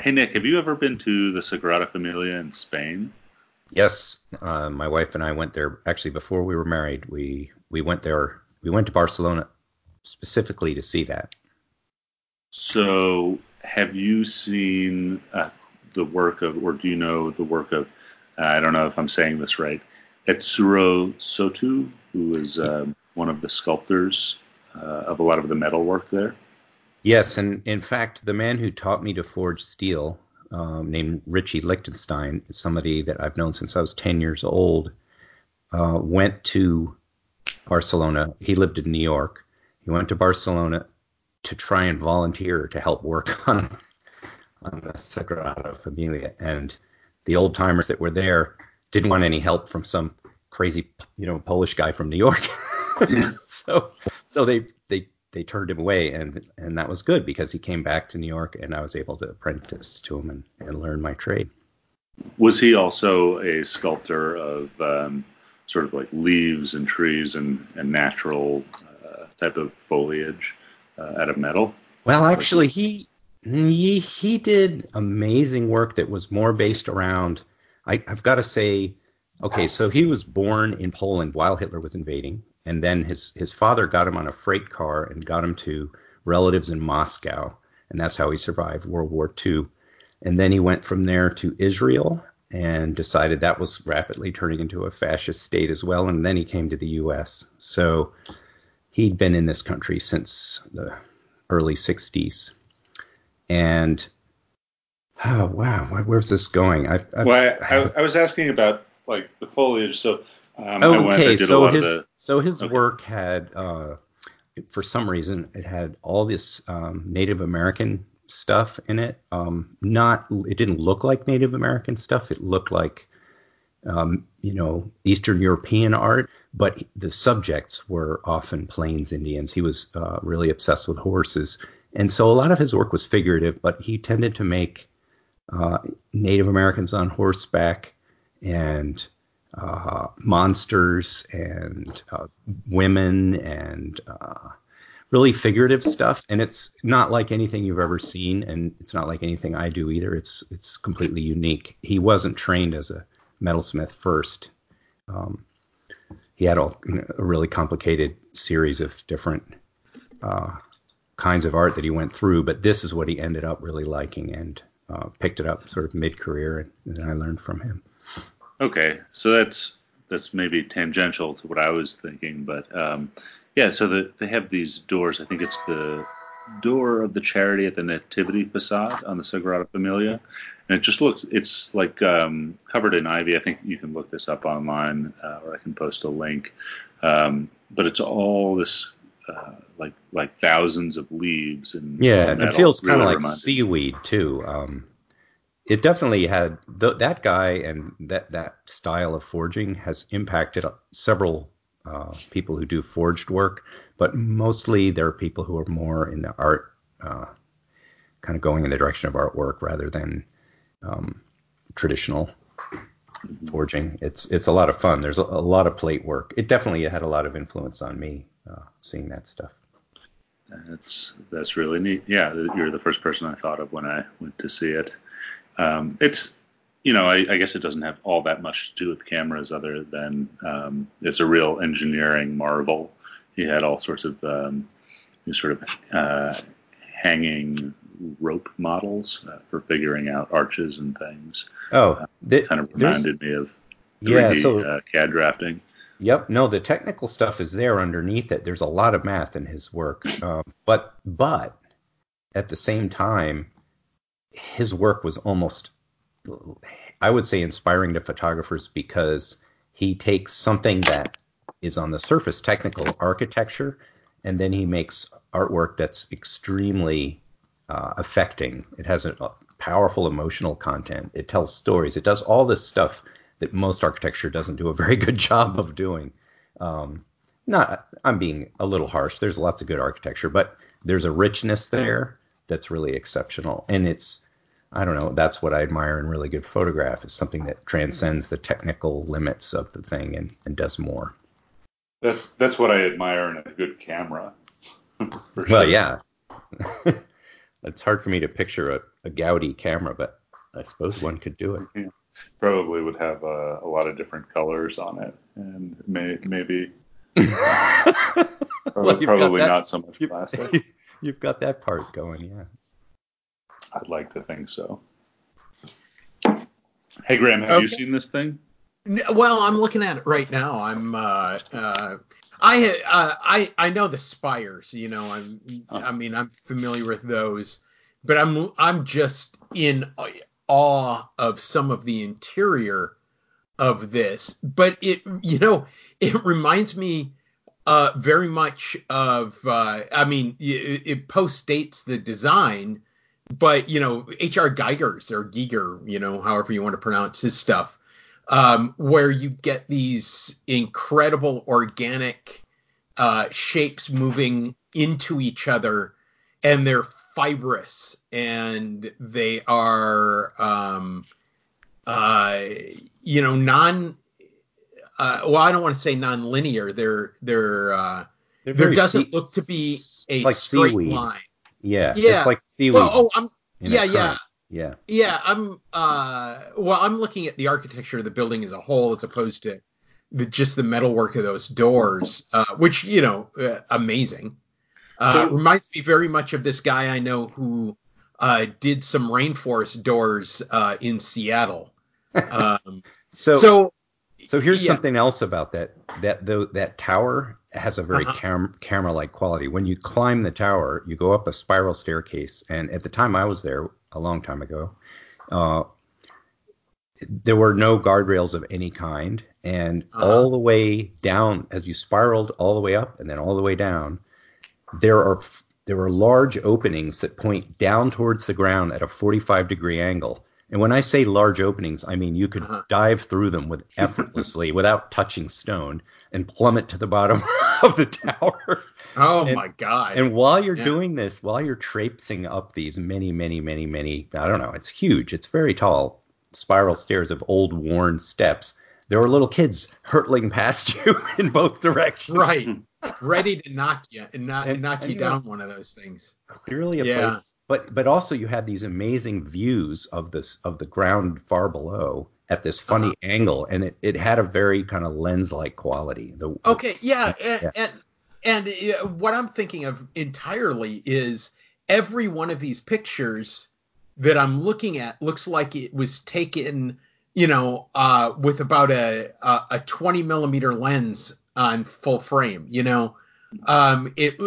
Hey Nick, have you ever been to the Sagrada Familia in Spain? Yes, uh, my wife and I went there. Actually, before we were married, we we went there. We went to Barcelona specifically to see that. So, have you seen uh, the work of, or do you know the work of? Uh, I don't know if I'm saying this right. Etsuro Sotoo, who is um, one of the sculptors uh, of a lot of the metal work there. Yes, and in fact, the man who taught me to forge steel, um, named Richie Lichtenstein, is somebody that I've known since I was 10 years old. Uh, went to Barcelona. He lived in New York. He went to Barcelona to try and volunteer to help work on on the Sagrada Familia, and the old timers that were there didn't want any help from some crazy, you know, Polish guy from New York. so so they they turned him away, and and that was good because he came back to New York, and I was able to apprentice to him and, and learn my trade. Was he also a sculptor of um, sort of like leaves and trees and, and natural uh, type of foliage uh, out of metal? Well, actually, he he he did amazing work that was more based around. I, I've got to say, okay, so he was born in Poland while Hitler was invading, and then his his father got him on a freight car and got him to relatives in Moscow, and that's how he survived World War II. And then he went from there to Israel and decided that was rapidly turning into a fascist state as well. And then he came to the U.S. So he'd been in this country since the early 60s. And oh wow, where's this going? I, I, well, I, I, I was asking about like the foliage. So um, okay, so his the, so his okay. work had uh, for some reason it had all this um, Native American stuff in it. Um, not it didn't look like Native American stuff. It looked like um, you know Eastern European art, but the subjects were often Plains Indians. He was uh, really obsessed with horses, and so a lot of his work was figurative. But he tended to make uh, Native Americans on horseback and uh, monsters and uh, women and uh, really figurative stuff. And it's not like anything you've ever seen, and it's not like anything I do either. It's it's completely unique. He wasn't trained as a metalsmith first. Um, he had a, a, really complicated series of different uh, kinds of art that he went through, but this is what he ended up really liking and uh, picked it up sort of mid-career, and, and I learned from him. Okay, so that's that's maybe tangential to what I was thinking, but um, yeah. So the, they have these doors. I think it's the door of the Charity at the Nativity facade on the Sagrada Familia, and it just looks. It's like um, covered in ivy. I think you can look this up online, uh, or I can post a link. Um, but it's all this uh, like like thousands of leaves and yeah, and it feels kind of like seaweed too. Um, it definitely had th- that guy and that that style of forging has impacted several uh, people who do forged work, but mostly there are people who are more in the art, uh, kind of going in the direction of artwork rather than um, traditional forging. It's it's a lot of fun. There's a, a, lot of plate work. It definitely had a lot of influence on me uh, seeing that stuff. That's that's really neat. Yeah, you're the first person I thought of when I went to see it. Um, it's you know, I, I, guess it doesn't have all that much to do with cameras other than um, it's a real engineering marvel. He had all sorts of um, sort of uh, hanging rope models uh, for figuring out arches and things. Oh, uh, that kind of reminded me of 3D yeah, so, uh, CAD drafting. Yep. No, the technical stuff is there underneath it. There's a lot of math in his work, um, but but at the same time, his work was almost, I would say, inspiring to photographers because he takes something that is on the surface technical architecture, and then he makes artwork that's extremely uh, affecting. It has a, powerful emotional content. It tells stories. It does all this stuff that most architecture doesn't do a very good job of doing. Um, not, I'm being a little harsh. There's lots of good architecture, but there's a richness there that's really exceptional. And it's, I don't know, that's what I admire in really good photograph is something that transcends the technical limits of the thing and, and does more. That's that's what I admire in a good camera. well, yeah. it's hard for me to picture a, a Gaudi camera, but I suppose one could do it. Yeah. Probably would have uh, a lot of different colors on it, and may, maybe well, probably, not so much plastic. You've got that part going, yeah. I'd like to think so. Hey Graham, have okay. you seen this thing? Well, I'm looking at it right now. I'm uh, uh, I uh, I I know the spires. You know, I'm I mean I'm familiar with those, but I'm I'm just in awe of some of the interior of this. But it you know it reminds me uh, very much of uh, I mean it, it post dates the design, but you know H.R. Geiger's or Giger, you know however you want to pronounce his stuff um, where you get these incredible organic uh, shapes moving into each other, and they're fibrous and they are, um, uh, you know, non. Uh, well, I don't want to say non-linear. They're they're, uh, there doesn't look to be a like straight seaweed. line. Yeah, yeah, like seaweed. Well, oh, I'm yeah, yeah. Yeah. Yeah, I'm uh well I'm looking at the architecture of the building as a whole as opposed to the, just the metalwork of those doors, uh, which you know, uh, amazing. Uh, so, reminds me very much of this guy I know who uh, did some rainforest doors uh, in Seattle. Um, so, so, so here's yeah. something else about that. That the, that tower has a very uh-huh. cam- camera-like quality. When you climb the tower, you go up a spiral staircase, and at the time I was there, a long time ago. Uh, there were no guardrails of any kind, and uh-huh. all the way down, as you spiraled all the way up and then all the way down, there are there are large openings that point down towards the ground at a 45 degree angle. And when I say large openings, I mean you could uh-huh. dive through them with effortlessly without touching stone and plummet to the bottom of the tower. Oh and, my god! And while you're yeah. doing this, while you're traipsing up these many, many, many, many, I don't know, it's huge. It's very tall spiral stairs of old worn steps. There were little kids hurtling past you in both directions. Right. Ready to knock you and, knock, and, knock and, you down one of those things. Clearly a yeah. place. But but also you had these amazing views of this of the ground far below at this funny uh-huh. angle, and it, it had a very kind of lens like quality. The, okay, yeah, and, yeah. and and what I'm thinking of entirely is every one of these pictures that I'm looking at looks like it was taken, you know, uh, with about a, a, a 20 millimeter lens on full frame. You know, um, it,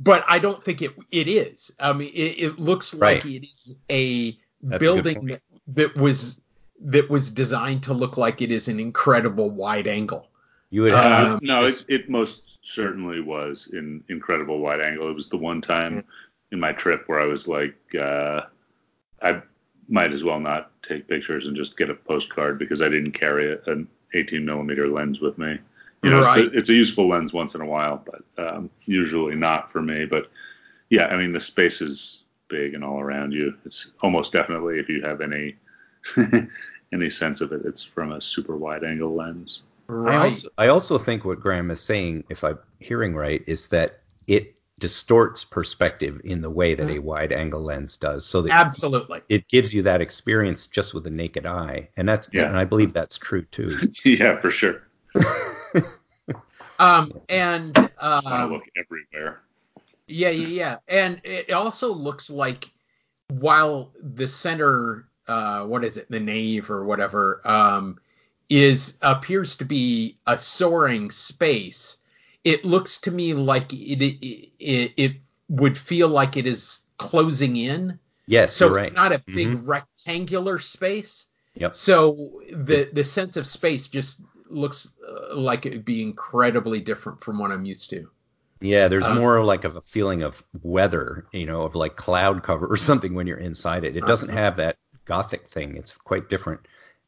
but I don't think it it is. I mean, it, it looks like right. it is a That's building a that was that was designed to look like it is an incredible wide angle. You would have uh, no, it, it, most certainly was an incredible wide angle. It was the one time yeah. in my trip where I was like, uh, I might as well not take pictures and just get a postcard because I didn't carry an 18 millimeter lens with me. You know, right. it's, it's, a useful lens once in a while, but um, usually not for me. But yeah, I mean the space is big and all around you. It's almost definitely if you have any any sense of it. It's from a super wide angle lens. Right. I also, I also think what Graham is saying, if I'm hearing right, is that it distorts perspective in the way that a wide angle lens does. So that absolutely, it gives you that experience just with the naked eye, and that's yeah. and I believe that's true too. yeah, for sure. um, and uh, I look everywhere. Yeah, yeah, yeah, and it also looks like while the center uh, what is it, the nave or whatever, um, is appears to be a soaring space. It looks to me like it it, it, it would feel like it is closing in. Yes, so it's right. not a big mm-hmm. rectangular space. Yep. So the the sense of space just looks uh, like it would be incredibly different from what I'm used to. Yeah, there's um, more like of a feeling of weather, you know, of like cloud cover or something when you're inside it. It doesn't uh-huh. have that gothic thing. It's quite different.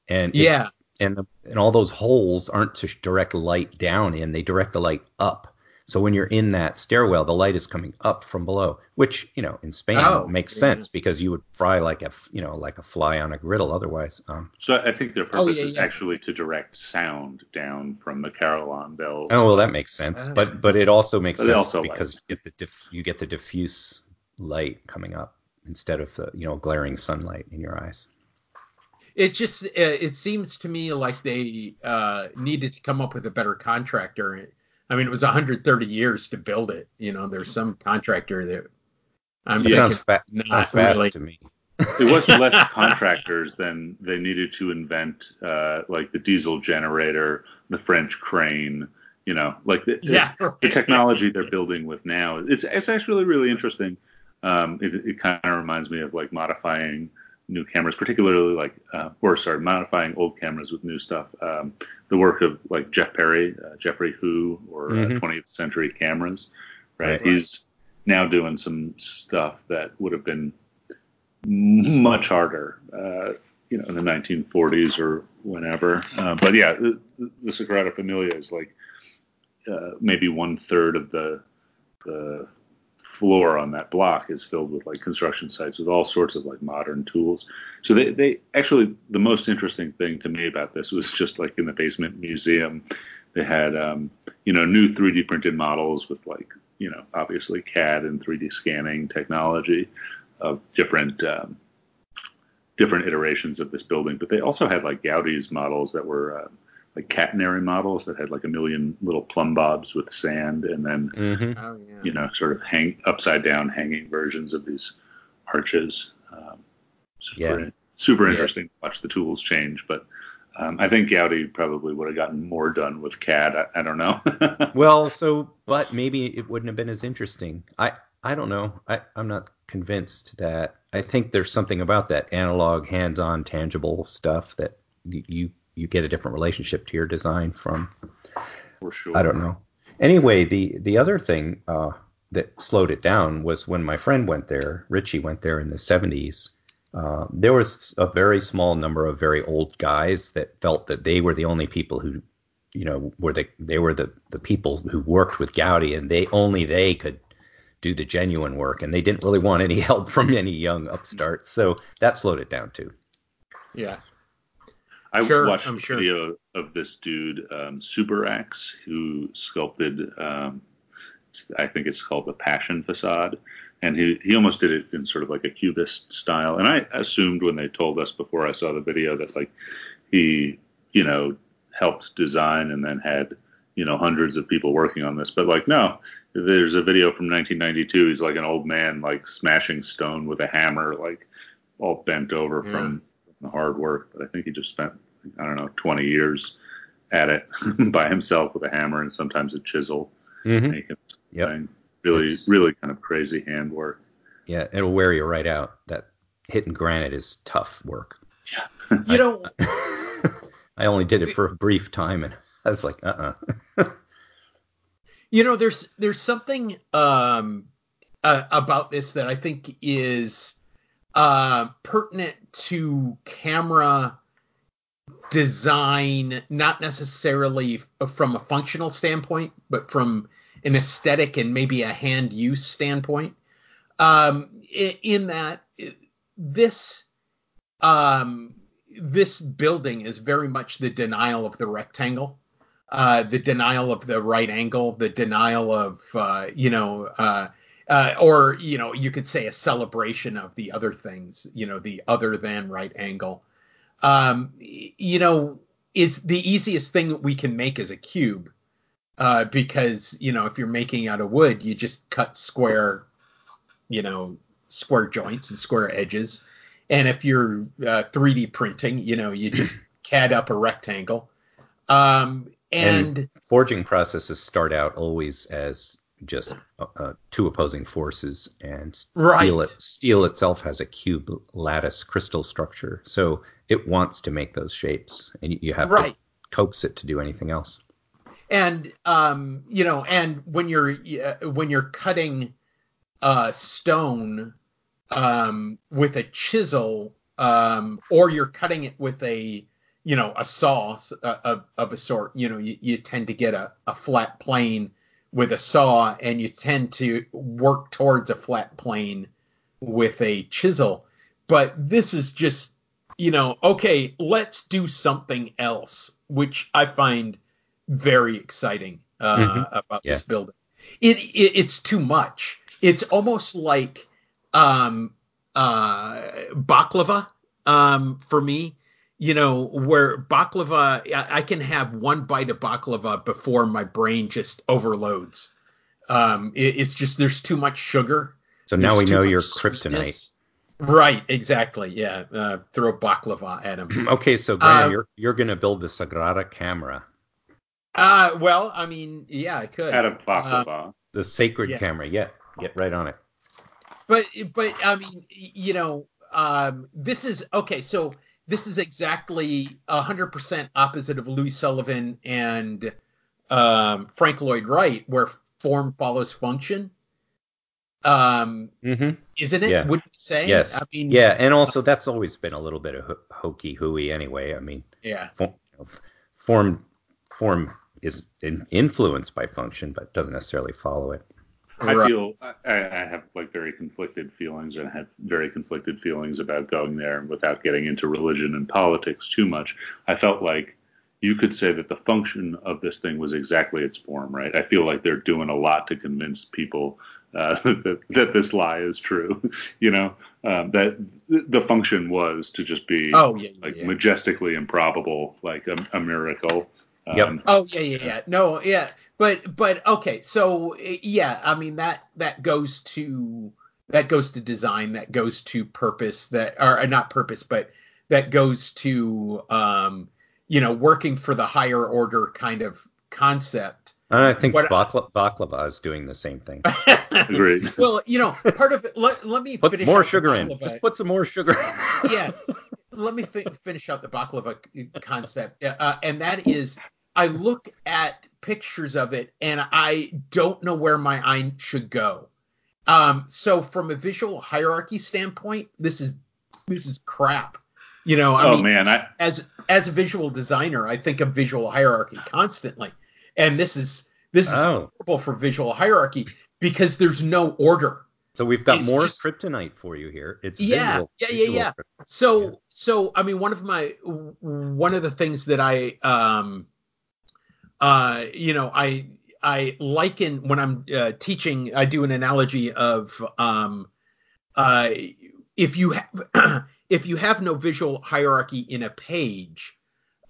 And yeah, and the, and all those holes aren't to direct light down in; they direct the light up. So when you're in that stairwell, the light is coming up from below, which you know in Spain oh, makes yeah. sense because you would fry like a you know like a fly on a griddle otherwise. Um, so I think their purpose oh, yeah, is yeah. actually to direct sound down from the carillon bell. Oh well, that makes sense, but but it also makes but sense also because you get the diff, you get the diffuse light coming up. instead of the you know glaring sunlight in your eyes. It just uh, it seems to me like they uh, needed to come up with a better contractor. I mean, it was 130 years to build it. You know, there's some contractor that I'm yeah, sounds, fa- sounds fast really. to me. it was less contractors than they needed to invent, uh, like the diesel generator, the French crane. You know, like the, yeah, the technology they're building with now. It's it's actually really interesting. Um, it, it kind of reminds me of like modifying new cameras, particularly like, uh, or sorry, modifying old cameras with new stuff. Um, the work of like Jeff Perry, uh, Geoffrey Hu, or uh, mm-hmm. uh, 20th Century Cameras, right? right? He's now doing some stuff that would have been much harder, uh, you know, in the 1940s or whenever. Uh, but yeah, the, the Sagrada Familia is like uh, maybe one third of the the floor on that block is filled with like construction sites with all sorts of like modern tools. So they, they actually the most interesting thing to me about this was just like in the basement museum, they had um, you know new 3D printed models with like you know obviously CAD and 3D scanning technology of different um, different iterations of this building. But they also had like Gaudi's models that were uh, like catenary models that had like a million little plumb bobs with sand and then mm-hmm. oh, yeah. you know sort of hang upside down hanging versions of these arches um, super, yeah. super interesting yeah. to watch the tools change but um, I think Gaudi probably would have gotten more done with CAD. I, I don't know. well, so but maybe it wouldn't have been as interesting. I I don't know. I I'm not convinced that. I think there's something about that analog, hands-on, tangible stuff that you you get a different relationship to your design from. For sure. I don't know. Anyway, the the other thing uh, that slowed it down was when my friend went there. Richie went there in the 70s. Uh, there was a very small number of very old guys that felt that they were the only people who, you know, were the they were the the people who worked with Gaudi, and they only they could do the genuine work, and they didn't really want any help from any young upstarts. So that slowed it down too. Yeah, I sure, watched I'm a sure. video of this dude, um, Subirachs, who sculpted, um, I think it's called the Passion Facade. And he, he almost did it in sort of like a cubist style. And I assumed when they told us before I saw the video that like he, you know, helped design and then had, you know, hundreds of people working on this. But like, no, there's a video from 1992. He's like an old man, like smashing stone with a hammer, like all bent over yeah. from the hard work, but I think he just spent I don't know 20 years at it by himself with a hammer and sometimes a chisel. Mm-hmm. Yep. Really, it's, really kind of crazy handwork. Yeah, it'll wear you right out. That hitting granite is tough work. Yeah. you know, I only did it for a brief time, and I was like, uh, uh-uh. you know, there's there's something um uh, about this that I think is uh, pertinent to camera design, not necessarily from a functional standpoint, but from an aesthetic and maybe a hand use standpoint. Um, in, that this um, this building is very much the denial of the rectangle, uh, the denial of the right angle, the denial of uh, you know uh, uh, or you know you could say a celebration of the other things you know the other than right angle. Um, you know it's the easiest thing we can make is a cube uh, because you know if you're making out of wood you just cut square you know square joints and square edges. And if you're uh, 3d printing you know you just cad up a rectangle. Um, and, and forging processes start out always as just uh, uh, two opposing forces, and steel, right. it, steel itself has a cube lattice crystal structure, so it wants to make those shapes, and you have right. to coax it to do anything else. And um, you know, and when you're uh, when you're cutting uh, stone um, with a chisel, um, or you're cutting it with a you know a saw uh, of, of a sort, you know, you, you tend to get a, a flat plane with a saw and you tend to work towards a flat plane with a chisel. But this is just, you know, okay, let's do something else, which I find very exciting uh, mm-hmm. about yeah. this building. It, it, it's too much. It's almost like um, uh, baklava um, for me. You know, where baklava, I, I, can have one bite of baklava before my brain just overloads. Um, it, it's just there's too much sugar. So now we know your kryptonite. Right, exactly. Yeah, uh, throw baklava at him. okay, so Graham, um, you're you're gonna build the Sagrada camera. Uh, well, I mean, yeah, I could. Out of baklava. Uh, the sacred yeah. camera. Yeah, get right on it. But but I mean, you know, um, this is okay. So this is exactly hundred percent opposite of Louis Sullivan and um, Frank Lloyd Wright, where form follows function. Um, mm-hmm. isn't it? Yeah. Would you say? Yes. I mean, yeah, and also that's always been a little bit of hokey hooey anyway. I mean, yeah, form, form form is influenced by function, but doesn't necessarily follow it. I right. feel I, I, have like very conflicted feelings and have very conflicted feelings about going there without getting into religion and politics too much. I felt like you could say that the function of this thing was exactly its form, right? I feel like they're doing a lot to convince people uh, that, that this lie is true. you know, um, that the function was to just be oh, yeah, like yeah. majestically improbable, like a, a miracle. Um, yep. Oh yeah, yeah, yeah. No, yeah, but but okay. So yeah, I mean that that goes to that goes to design, that goes to purpose, that or uh, not purpose, but that goes to um, you know working for the higher order kind of concept. And I think what, bakla- baklava is doing the same thing. Agreed. well, you know, part of it. Let, let me put more sugar in. Just put some more sugar. In. yeah, let me fi- finish out the baklava concept, uh, and that is, I look at pictures of it and I don't know where my eye should go. Um, so from a visual hierarchy standpoint, this is this is crap. You know, I oh, mean, man, I... as as a visual designer, I think of visual hierarchy constantly, and this is this is oh. horrible for visual hierarchy because there's no order. So we've got it's more just, kryptonite for you here. It's yeah, visual, yeah, yeah, yeah. So yeah. so I mean, one of my one of the things that I um uh you know I I liken when I'm uh, teaching, I do an analogy of um uh if you have if you have no visual hierarchy in a page,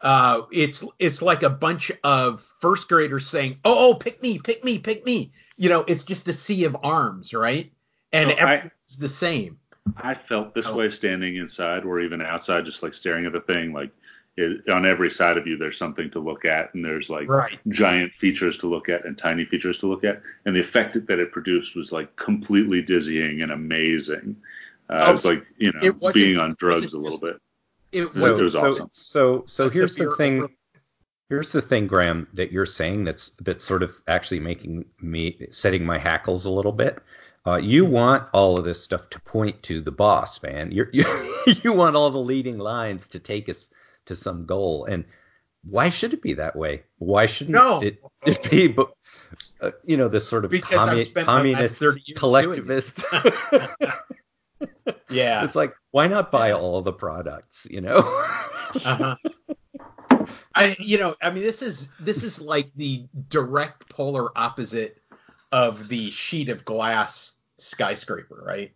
uh, it's it's like a bunch of first graders saying, "Oh, oh, pick me, pick me, pick me." You know, it's just a sea of arms, right? and so everything's the same. I felt this oh. way standing inside or even outside, just like staring at the thing. Like it, on every side of you, there's something to look at, and there's like right. giant features to look at and tiny features to look at. And the effect that it produced was like completely dizzying and amazing. Uh, oh, it was like you know being on drugs a little bit. It was, it was so, awesome. So so, so here's the thing. Here's the thing, Graham, that you're saying that's that's sort of actually making me setting my hackles a little bit. Uh, you want all of this stuff to point to the boss, man. You're, you you want all the leading lines to take us to some goal, and why should it be that way? Why shouldn't no. it, it be, uh, you know, this sort of commu- communist collectivist? yeah, it's like why not buy all the products, you know? uh-huh. I, you know, I mean, this is this is like the direct polar opposite of the sheet of glass skyscraper, right?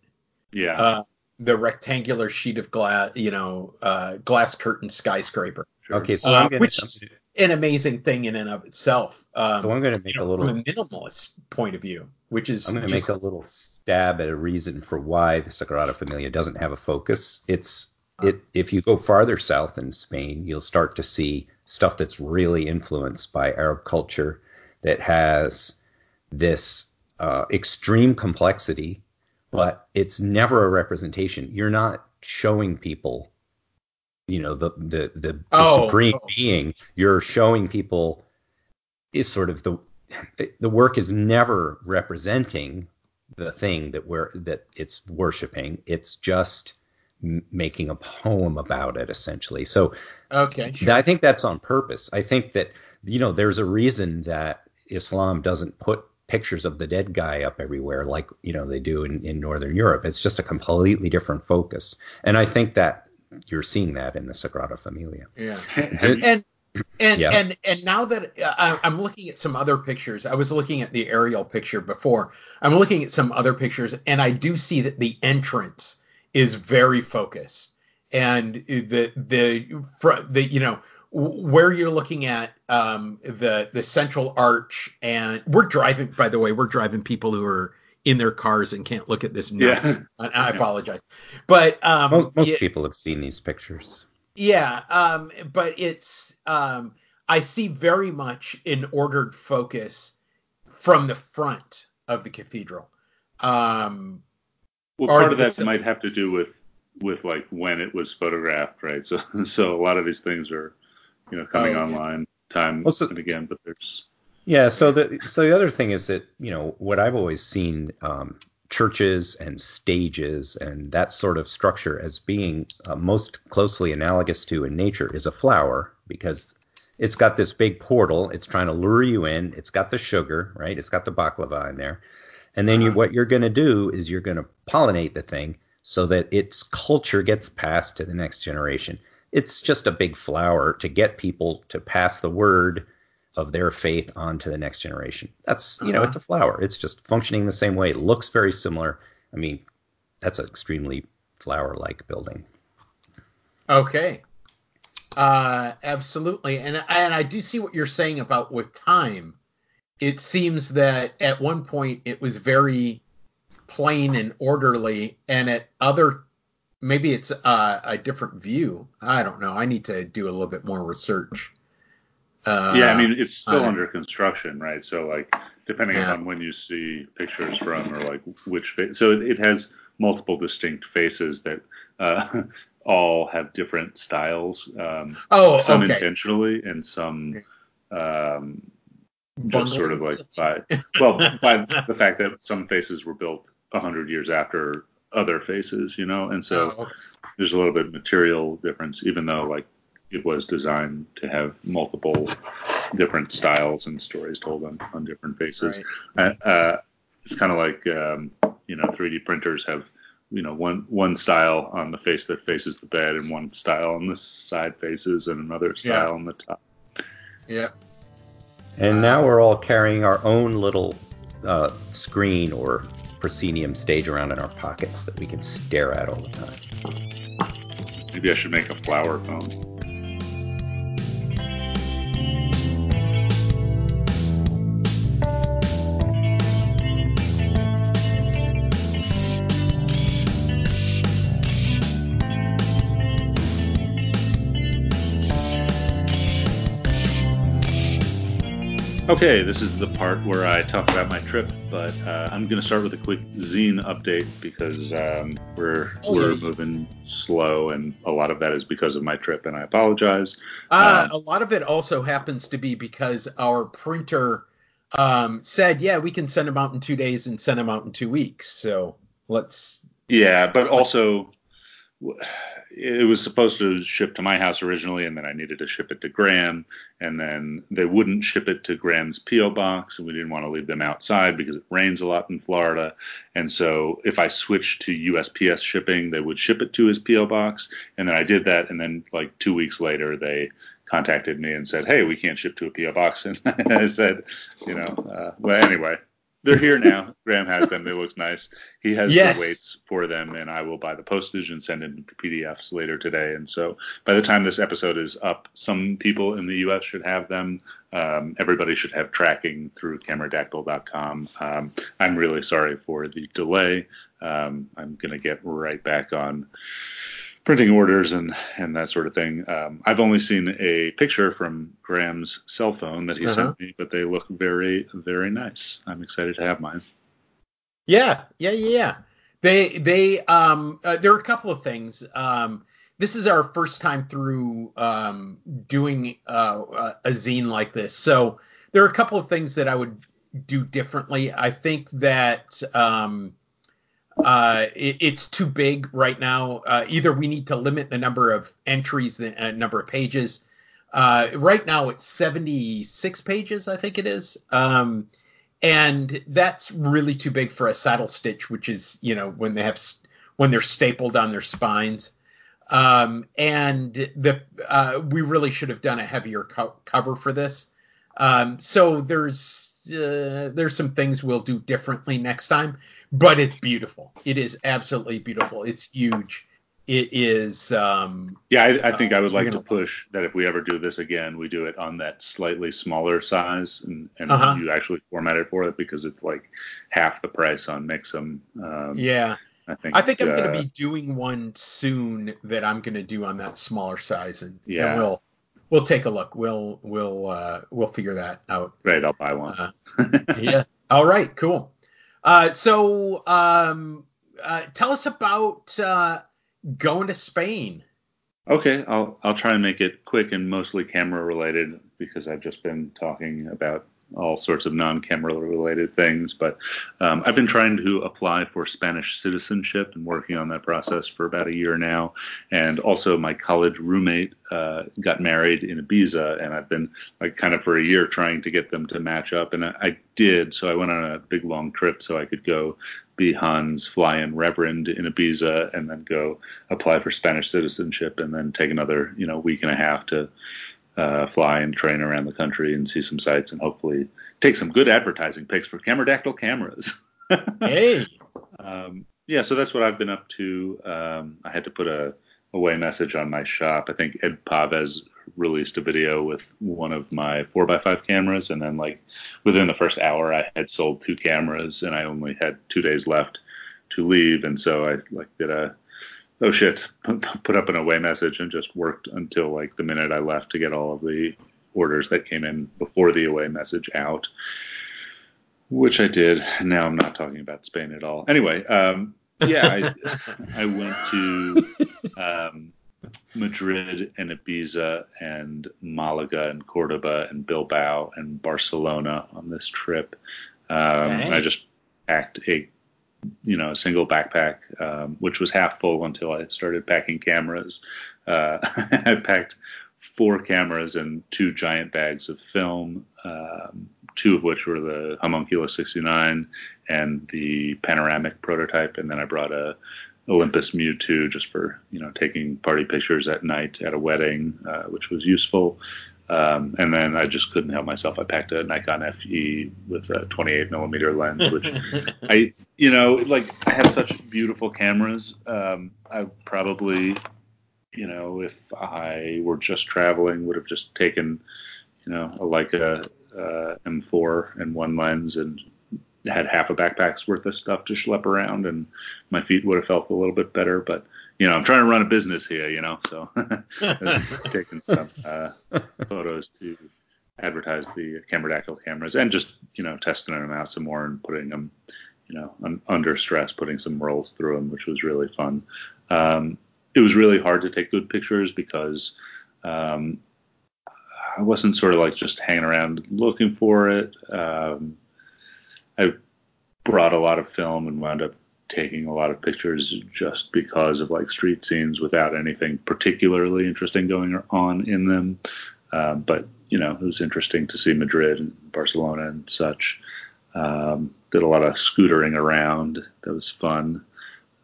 Yeah. Uh, the rectangular sheet of glass, you know, uh, glass curtain skyscraper. Sure. Okay, so uh, which is an amazing thing in and of itself. Um, so I'm going to make a little from a minimalist point of view, which is I'm going to make a little stab at a reason for why the Sagrada Familia doesn't have a focus. It's it if you go farther south in Spain, you'll start to see stuff that's really influenced by Arab culture that has this uh, extreme complexity, but it's never a representation. You're not showing people, you know, the the the, oh, supreme oh. being. You're showing people is sort of the the work is never representing the thing that we're that it's worshiping. It's just making a poem about it essentially. So okay, sure. I think that's on purpose. I think that you know there's a reason that Islam doesn't put pictures of the dead guy up everywhere like you know they do in, in northern europe. It's just a completely different focus. And i think that you're seeing that in the sagrada familia. Yeah. And and yeah. and and now that uh, I'm looking at some other pictures, I was looking at the aerial picture before. I'm looking at some other pictures, and I do see that the entrance is very focused, and the the the you know where you're looking at um, the the central arch, and we're driving. By the way, we're driving people who are in their cars and can't look at this nuts. Yeah. I, apologize, but um, most, most it, people have seen these pictures. Yeah, um, but it's um, I see very much an ordered focus from the front of the cathedral. Um, well, part of that might have to do with with like when it was photographed, right? So so a lot of these things are you know coming oh, online time well, so, and again, but there's yeah. So the so the other thing is that you know what I've always seen um, churches and stages and that sort of structure as being uh, most closely analogous to in nature is a flower because it's got this big portal. It's trying to lure you in. It's got the sugar, right? It's got the baklava in there. And then uh-huh. you, what you're going to do is you're going to pollinate the thing so that its culture gets passed to the next generation. It's just a big flower to get people to pass the word of their faith on to the next generation. That's, you uh-huh. know, it's a flower. It's just functioning the same way. It looks very similar. I mean, that's an extremely flower like building. Okay. Uh, absolutely, and and I do see what you're saying about with time. It seems that at one point it was very plain and orderly, and at other maybe it's uh, a different view. I don't know. I need to do a little bit more research. Uh, yeah, I mean it's still under construction, right? So like depending yeah. on when you see pictures from or like which face, so it, has multiple distinct faces that uh, all have different styles. Um, oh, some okay. intentionally and some um, just sort of like by well by the fact that some faces were built a hundred years after other faces, you know, and so oh, okay. there's a little bit of material difference, even though like it was designed to have multiple different styles and stories told on, on different faces. Right. Uh, uh, it's kind of like um, you know 3D printers have you know one one style on the face that faces the bed and one style on the side faces and another style yeah. on the top. Yeah. And now we're all carrying our own little uh, screen or proscenium stage around in our pockets that we can stare at all the time. Maybe I should make a flower phone. Okay, this is the part where I talk about my trip, but uh, I'm going to start with a quick zine update because um, we're oh, we're yeah. moving slow, and a lot of that is because of my trip, and I apologize. Uh, um, a lot of it also happens to be because our printer um, said, "Yeah, we can send them out in two days and send them out in two weeks." So let's. Yeah, but also it was supposed to ship to my house originally, and then I needed to ship it to Graham, and then they wouldn't ship it to Graham's PO box, and we didn't want to leave them outside because it rains a lot in Florida, and so if I switched to USPS shipping, they would ship it to his PO box, and then I did that, and then like two weeks later they contacted me and said, "Hey, we can't ship to a PO box," and I said, you know, uh, well anyway, they're here now. Graham has them. They look nice. He has yes. the weights for them, and I will buy the postage and send in PDFs later today. And so by the time this episode is up, some people in the U.S. should have them. Um, everybody should have tracking through cameradactyl.com. Um, I'm really sorry for the delay. Um, I'm going to get right back on printing orders and and that sort of thing. Um, I've only seen a picture from Graham's cell phone that he uh-huh. sent me, but they look very very nice. I'm excited to have mine. Yeah, yeah, yeah. They they um uh, there are a couple of things. Um, this is our first time through um, doing uh, a zine like this, so there are a couple of things that I would do differently. I think that um, uh, it, it's too big right now. Uh, either we need to limit the number of entries, the uh, number of pages. Uh, right now it's 76 pages, I think it is. Um, and that's really too big for a saddle stitch, which is, you know, when they have when they're stapled on their spines. Um, and the uh, we really should have done a heavier co- cover for this. Um, so there's uh, there's some things we'll do differently next time, but it's beautiful. It is absolutely beautiful. It's huge. It is. Um, yeah, I, I think uh, I would like to push that if we ever do this again, we do it on that slightly smaller size, and, and uh-huh. you actually format it for it because it's like half the price on Mixam. Um, yeah. I think, I think I'm uh, going to be doing one soon that I'm going to do on that smaller size, and, yeah. and we'll we'll take a look. We'll we'll uh, we'll figure that out. Right, I'll buy one. Uh, yeah. All right. Cool. Uh, so um, uh, tell us about uh, going to Spain. Okay, I'll I'll try and make it quick and mostly camera related because I've just been talking about all sorts of non-camera related things. But um, I've been trying to apply for Spanish citizenship and working on that process for about a year now. And also, my college roommate uh, got married in Ibiza, and I've been like kind of for a year trying to get them to match up, and I, I did. So I went on a big long trip so I could go be Hans fly in Reverend in Ibiza and then go apply for Spanish citizenship and then take another you know week and a half to uh, fly and train around the country and see some sights and hopefully take some good advertising pics for Cameradactyl cameras. hey. Um, yeah, so that's what I've been up to. Um, I had to put a away message on my shop. I think Ed Pavez released a video with one of my 4x5 cameras, and then like within the first hour, I had sold two cameras, and I only had two days left to leave, and so I like did a oh shit, put up an away message and just worked until like the minute I left to get all of the orders that came in before the away message out, which I did. Now I'm not talking about Spain at all. Anyway, um, yeah, I, I went to um, Madrid and Ibiza and Malaga and Cordoba and Bilbao and Barcelona on this trip. Um, okay. I just packed a you know, a single backpack, um, which was half full until I started packing cameras. Uh, I packed four cameras and two giant bags of film, um, two of which were the Homunculus 69 and the panoramic prototype, and then I brought a Olympus Mu 2 just for you know taking party pictures at night at a wedding, uh, which was useful. Um, and then I just couldn't help myself. I packed a Nikon FE with a 28 millimeter lens, which I, you know, like I have such beautiful cameras. Um, I probably, you know, if I were just traveling, would have just taken, you know, a Leica uh, M4 and one lens and had half a backpack's worth of stuff to schlep around, and my feet would have felt a little bit better. But you know, I'm trying to run a business here, you know, so taking some uh, photos to advertise the Cameradactyl cameras and just, you know, testing them out some more and putting them, you know, un- under stress, putting some rolls through them, which was really fun. Um, it was really hard to take good pictures because um, I wasn't sort of like just hanging around looking for it. Um, I brought a lot of film and wound up taking a lot of pictures just because of like street scenes without anything particularly interesting going on in them. Um, but you know, it was interesting to see Madrid and Barcelona and such. Um, did a lot of scootering around. That was fun.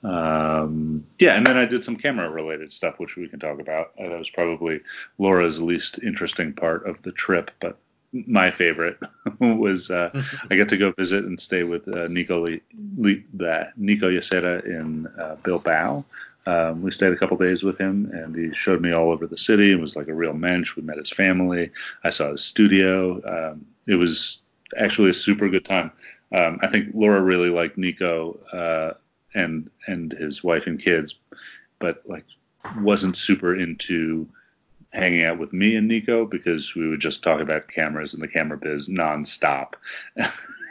Um, yeah, and then I did some camera related stuff, which we can talk about. Uh, that was probably Laura's least interesting part of the trip, but my favorite was uh, I got to go visit and stay with uh, Nico Le, Nico Yacera in uh, Bilbao. Um, we stayed a couple days with him, and he showed me all over the city. It was like a real mensch. We met his family. I saw his studio. Um, it was actually a super good time. Um, I think Laura really liked Nico uh, and and his wife and kids, but like wasn't super into hanging out with me and Nico because we would just talk about cameras and the camera biz nonstop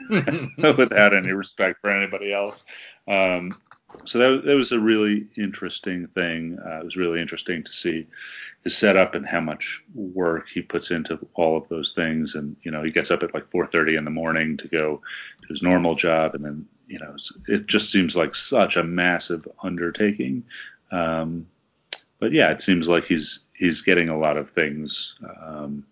without any respect for anybody else. Um, so that, that was a really interesting thing. Uh, it was really interesting to see his setup and how much work he puts into all of those things. And you know, he gets up at like 4:30 in the morning to go to his normal job, and then you know, it just seems like such a massive undertaking. Um, but yeah, it seems like he's he's getting a lot of things um,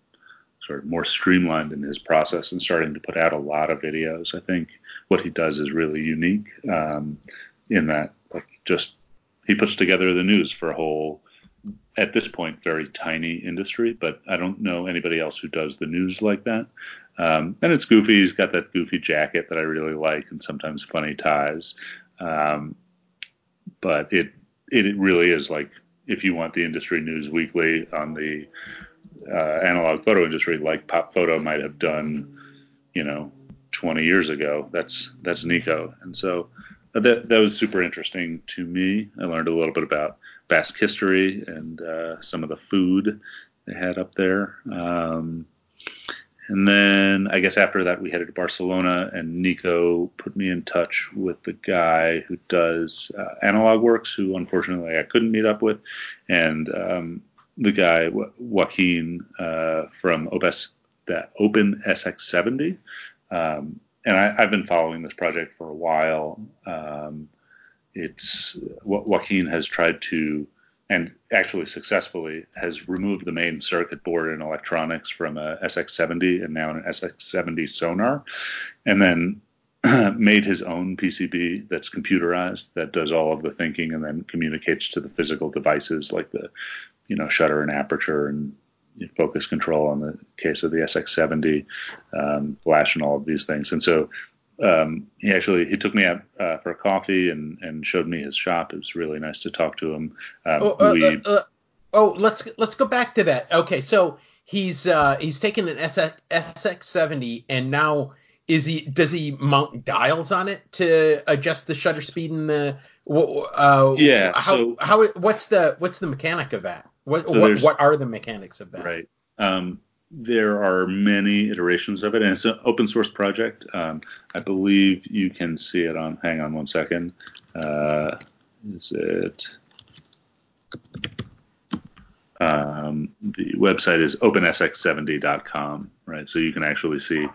sort of more streamlined in his process and starting to put out a lot of videos. I think what he does is really unique um, in that, like, just he puts together the news for a whole at this point very tiny industry, but I don't know anybody else who does the news like that. Um, and it's goofy. He's got that goofy jacket that I really like, and sometimes funny ties. Um, but it it really is like if you want the industry news weekly on the uh, analog photo industry, like Pop Photo might have done, you know, 20 years ago. That's that's Nico, and so that that was super interesting to me. I learned a little bit about Basque history and uh, some of the food they had up there. Um, and then I guess after that we headed to Barcelona, and Nico put me in touch with the guy who does uh, Analog Works, who unfortunately I couldn't meet up with, and um, the guy Joaquin uh, from OBS, that Open SX70. Um, and I, have been following this project for a while. Um, it's Joaquin has tried to, and actually successfully, has removed the main circuit board and electronics from a SX70 and now an SX70 sonar, and then made his own PCB that's computerized that does all of the thinking and then communicates to the physical devices like the, you know, shutter and aperture and focus control in the case of the SX70, um, flash and all of these things. And so um, he actually he took me out uh, for a coffee and, and showed me his shop. It was really nice to talk to him. Um, oh, uh, we, uh, uh oh, let's let's go back to that. Okay, so he's uh, he's taken an SX, SX70 and now is he does he mount dials on it to adjust the shutter speed and the uh, yeah how so, how what's the what's the mechanic of that what so what, what are the mechanics of that right um, there are many iterations of it and it's an open source project um, i believe you can see it on hang on one second uh, is it um, the website is opensx70.com right so you can actually see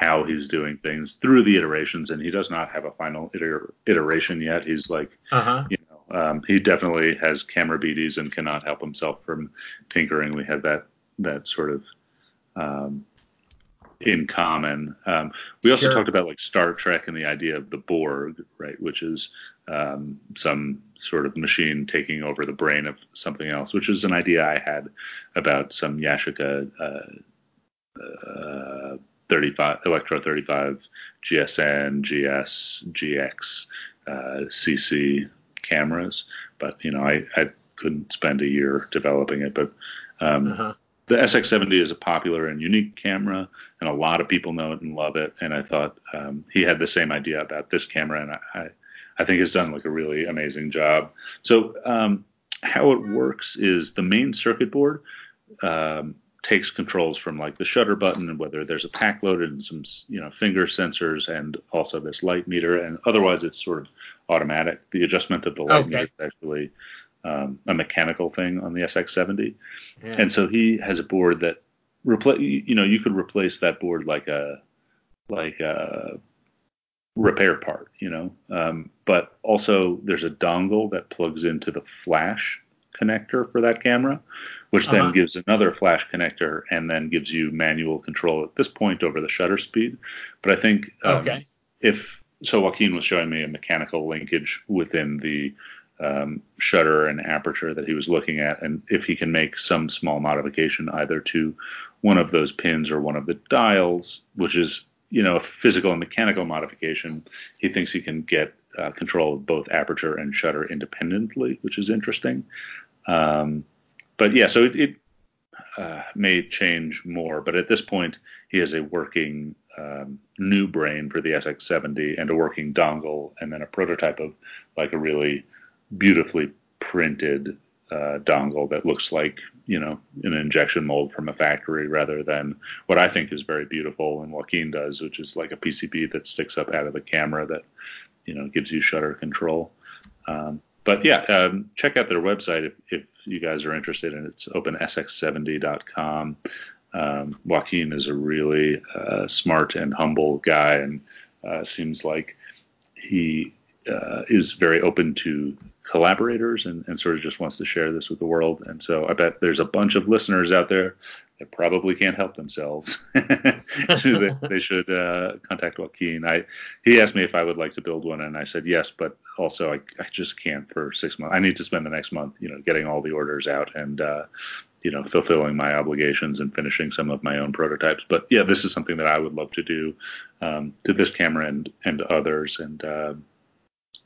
how he's doing things through the iterations, and he does not have a final iter- iteration yet. He's like, uh-huh. you know, um, he definitely has camera BDs and cannot help himself from tinkering. We had that that sort of um, in common. Um, we also sure. talked about like Star Trek and the idea of the Borg, right, which is um, some sort of machine taking over the brain of something else, which is an idea I had about some Yashica uh, uh, 35 Electro 35 GSN, GS, GX, uh, CC cameras. But you know, I, I couldn't spend a year developing it. But um, uh-huh. The SX70 is a popular and unique camera, and a lot of people know it and love it. And I thought um, he had the same idea about this camera, and I, I, I think has done like a really amazing job. So um, how it works is the main circuit board. Um, takes controls from like the shutter button and whether there's a pack loaded and some you know finger sensors and also this light meter and otherwise it's sort of automatic. The adjustment of the light okay. meter is actually um, a mechanical thing on the SX70, yeah. and so he has a board that replace you know you could replace that board like a like a repair part, you know, um, but also there's a dongle that plugs into the flash connector for that camera, which uh-huh. then gives another flash connector and then gives you manual control at this point over the shutter speed. But I think um, okay. if so, Joaquin was showing me a mechanical linkage within the um, shutter and aperture that he was looking at, and if he can make some small modification either to one of those pins or one of the dials, which is you know a physical and mechanical modification, he thinks he can get uh, control of both aperture and shutter independently, which is interesting. Um, but yeah, so it, it uh, may change more, but at this point, he has a working um, new brain for the SX70 and a working dongle, and then a prototype of like a really beautifully printed uh, dongle that looks like you know an injection mold from a factory rather than what I think is very beautiful and Joaquin does, which is like a PCB that sticks up out of the camera that you know gives you shutter control. Um, but yeah, um, check out their website if, if you guys are interested and. It's opensx70.com. Um, Joaquin is a really uh, smart and humble guy, and uh, seems like he uh, is very open to collaborators and, and sort of just wants to share this with the world. And so I bet there's a bunch of listeners out there that probably can't help themselves. they, they, should uh, contact Joaquin. I he asked me if I would like to build one, and I said yes, but also I, I just can't for six months. I need to spend the next month, you know, getting all the orders out and uh, you know fulfilling my obligations and finishing some of my own prototypes. But yeah, this is something that I would love to do um, to this camera and and others, and uh,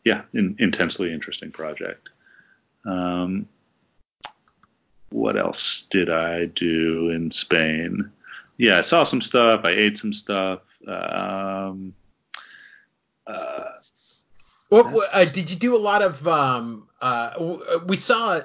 yeah, in, intensely interesting project. Um, what else did I do in Spain? Yeah, I saw some stuff. I ate some stuff. Um, uh, what uh, did you do? A lot of. Um, uh, we saw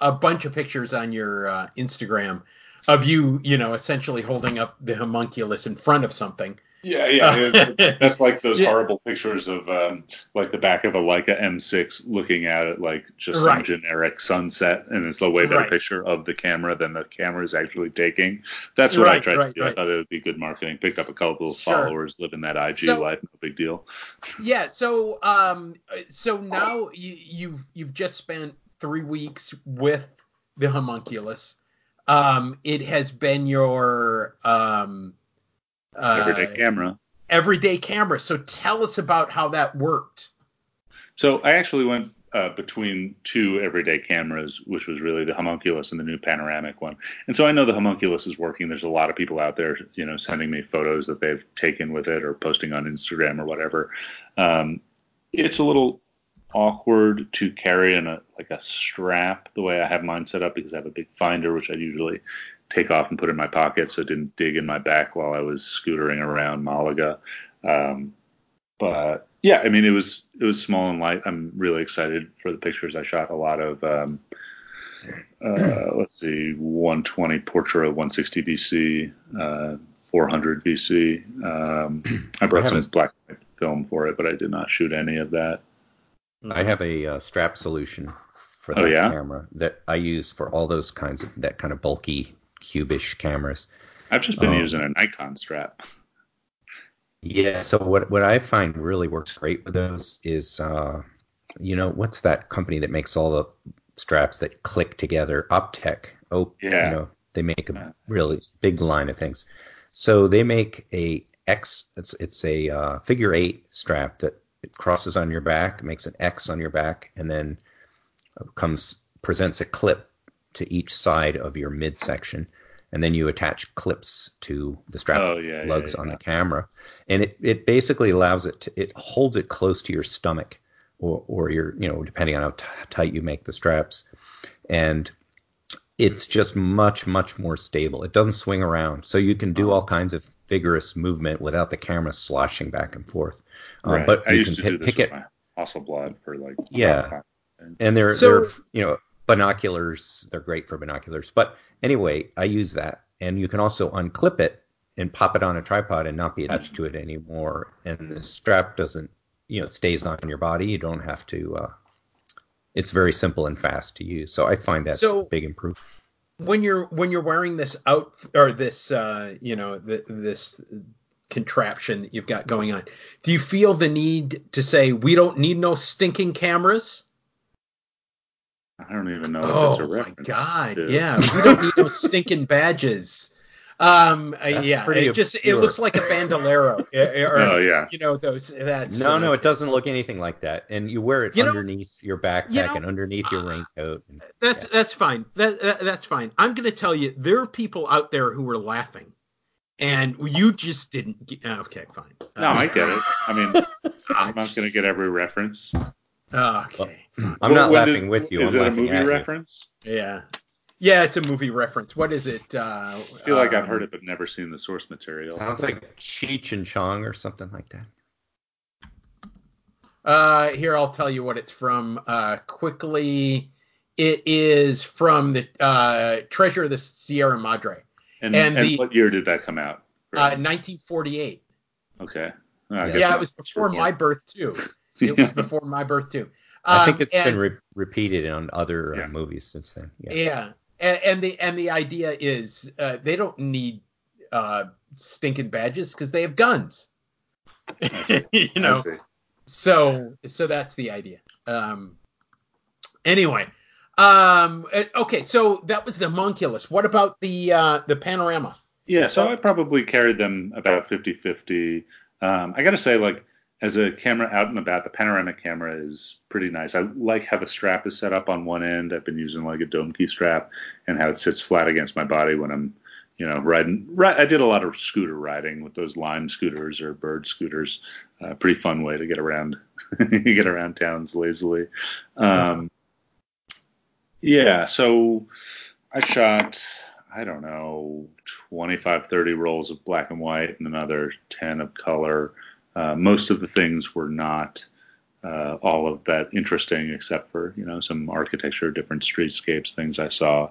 a bunch of pictures on your uh, Instagram of you, you know, essentially holding up the homunculus in front of something. Yeah, yeah, that's like those yeah. horrible pictures of um, like the back of a Leica M6 looking at it like just right. some generic sunset, and it's a way better right. picture of the camera than the camera is actually taking. That's what right, I tried to do. I thought it would be good marketing. Picked up a couple of sure. followers, living that IG so, life, no big deal. Yeah, so um, so now you, you've you've just spent three weeks with the homunculus. Um, it has been your um everyday camera. Everyday camera. So tell us about how that worked. So I actually went uh, between two everyday cameras, which was really the homunculus and the new panoramic one. And so I know the homunculus is working. There's a lot of people out there, you know, sending me photos that they've taken with it or posting on Instagram or whatever. Um, it's a little awkward to carry in a like a strap the way I have mine set up because I have a big finder, which I usually take off and put in my pocket so it didn't dig in my back while I was scootering around Malaga. Um, but yeah, I mean it was it was small and light. I'm really excited for the pictures. I shot a lot of um, uh, let's see, 120 Portra 160 BC, uh, 400 BC. Um, I brought I some a, black film for it, but I did not shoot any of that. I have a uh, strap solution for oh, that oh, yeah? camera that I use for all those kinds of that kind of bulky cubish cameras. I've just been um, using a Nikon strap. Yeah. So what what I find really works great with those is, uh, you know, what's that company that makes all the straps that click together? Optech. Oh, yeah. You know, they make a really big line of things. So they make a X. It's it's a uh, figure eight strap that it crosses on your back, makes an X on your back, and then comes presents a clip to each side of your midsection, and then you attach clips to the strap oh, yeah, lugs yeah, yeah. on the camera, and it, it basically allows it to it holds it close to your stomach or or your you know depending on how t- tight you make the straps, and it's just much much more stable. It doesn't swing around, so you can do oh. all kinds of vigorous movement without the camera sloshing back and forth. Uh, right. but I you can p- pick it. blood for like yeah, and they're so, they're you know binoculars. They're great for binoculars. But anyway, I use that. And you can also unclip it and pop it on a tripod and not be attached to it anymore. And the strap doesn't, you know, stays on your body. You don't have to. Uh, it's very simple and fast to use. So I find that's so, a big improvement. When you're when you're wearing this out or this uh, you know the, this contraption that you've got going on, do you feel the need to say we don't need no stinking cameras? I don't even know if oh, a reference. Oh my god! To. Yeah, we don't need those stinking badges. Um, uh, yeah, it just it looks like a bandolero. or, oh yeah. You know those that's. No, uh, no, it doesn't look anything like that. And you wear it you underneath know, your backpack you know, and underneath your raincoat. And, that's yeah. that's fine. That, that that's fine. I'm gonna tell you, there are people out there who are laughing, and you just didn't. Get, okay, fine. No, I get it. I mean, I'm not gonna get every reference. Okay. Well, I'm not laughing did, with you. Is I'm it a movie reference? You. Yeah. Yeah, it's a movie reference. What is it? Uh, I feel like um, I've heard it but never seen the source material. Sounds like Cheech and Chong or something like that. Uh, here I'll tell you what it's from. Uh, quickly, it is from the uh, Treasure of the Sierra Madre. And, and, and the, what year did that come out? Uh, 1948. Okay. yeah, it was before my birth too. It was before my birth too. Um, I think it's and, been re- repeated on other uh, yeah. uh, movies since then. Yeah. yeah. And, and, the and the idea is uh, they don't need uh, stinking badges because they have guns. you know. so so that's the idea. Um, anyway, um, eh, okay, so that was the Monculus. What about the uh, the panorama? Yeah, so I probably carried them about 50-50. Um, I got to say, like as a camera out and about, the panoramic camera is pretty nice. I like how the strap is set up on one end. I've been using like a Domke strap, and how it sits flat against my body when I'm, you know, riding. Right, I did a lot of scooter riding with those Lime scooters or Bird scooters. Uh, pretty fun way to get around, get around towns lazily. Um, yeah, so I shot, I don't know, 25, 30 rolls of black and white and another 10 of color. Uh, most of the things were not uh, all of that interesting, except for you know some architecture, different streetscapes, things I saw.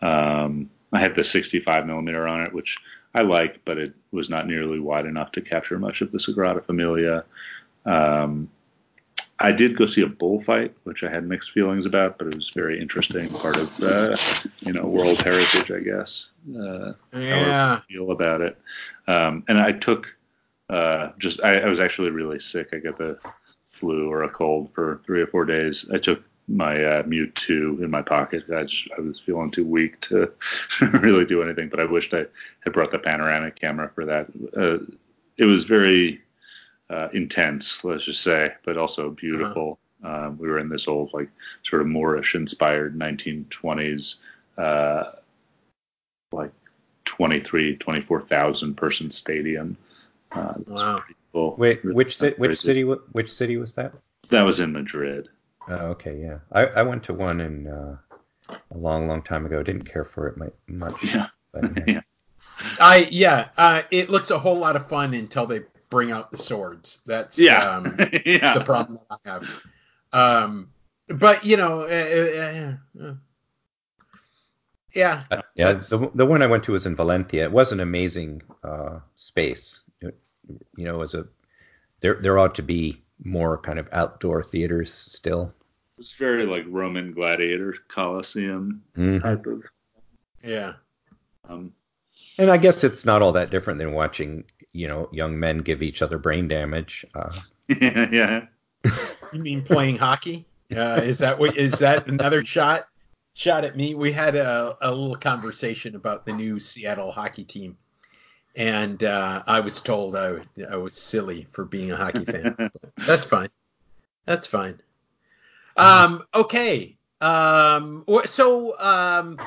Um, I had the 65 millimeter on it, which I like, but it was not nearly wide enough to capture much of the Sagrada Familia. Um, I did go see a bullfight, which I had mixed feelings about, but it was very interesting, part of uh, you know World Heritage, I guess. Uh, yeah. Feel about it, um, and I took uh, just I, I, was actually really sick. I got the flu or a cold for three or four days. I took my uh, Mju 2 in my pocket. I, just, I was feeling too weak to really do anything, but I wished I had brought the panoramic camera for that. Uh, it was very uh, intense, let's just say, but also beautiful. Uh-huh. Um, we were in this old, like, sort of Moorish inspired 1920s, uh, like 23, 24,000 person stadium. Uh, wow. Cool. Wait, which which city which city was that? That was in Madrid. Oh, okay, yeah. I, I went to one in uh, a long, long time ago. Didn't care for it much. Yeah. But, yeah. I yeah. Uh, it looks a whole lot of fun until they bring out the swords. That's yeah. Um, yeah. the problem that I have. Um, but you know, uh, uh, uh yeah. yeah. The the one I went to was in Valencia. It was an amazing uh, space you know, as a there there ought to be more kind of outdoor theaters still. It's very like Roman gladiator coliseum mm-hmm. type of. Yeah. Um, and I guess it's not all that different than watching, you know, young men give each other brain damage. Uh, yeah, yeah. you mean playing hockey? Uh, is that what is that another shot? Shot at me. We had a, a little conversation about the new Seattle hockey team and uh, I was told I, I was silly for being a hockey fan. that's fine. That's fine. Um, okay. Um, so, um,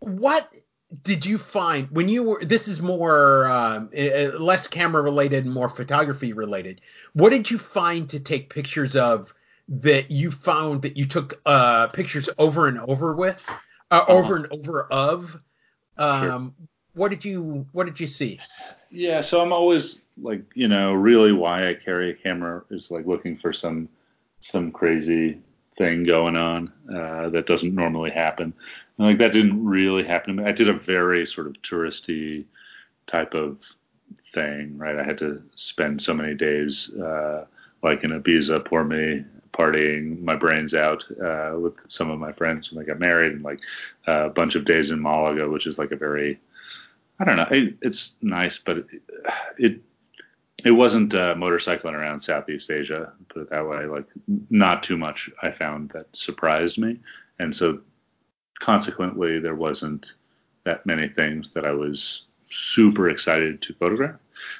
what did you find when you were? This is more um, less camera related, more photography related. What did you find to take pictures of that you found that you took uh, pictures over and over with, uh, uh-huh. over and over of? Um, sure what did you what did you see? Yeah, so I'm always like, you know, really why I carry a camera is like looking for some some crazy thing going on uh, that doesn't normally happen. And like that didn't really happen to me. I did a very sort of touristy type of thing, right? I had to spend so many days uh, like in Ibiza, poor me, partying my brains out uh, with some of my friends when I got married, and like a bunch of days in Malaga, which is like a very I don't know. It, it's nice, but it, it it wasn't uh, motorcycling around Southeast Asia, put it that way. Like not too much I found that surprised me, and so consequently there wasn't that many things that I was super excited to photograph.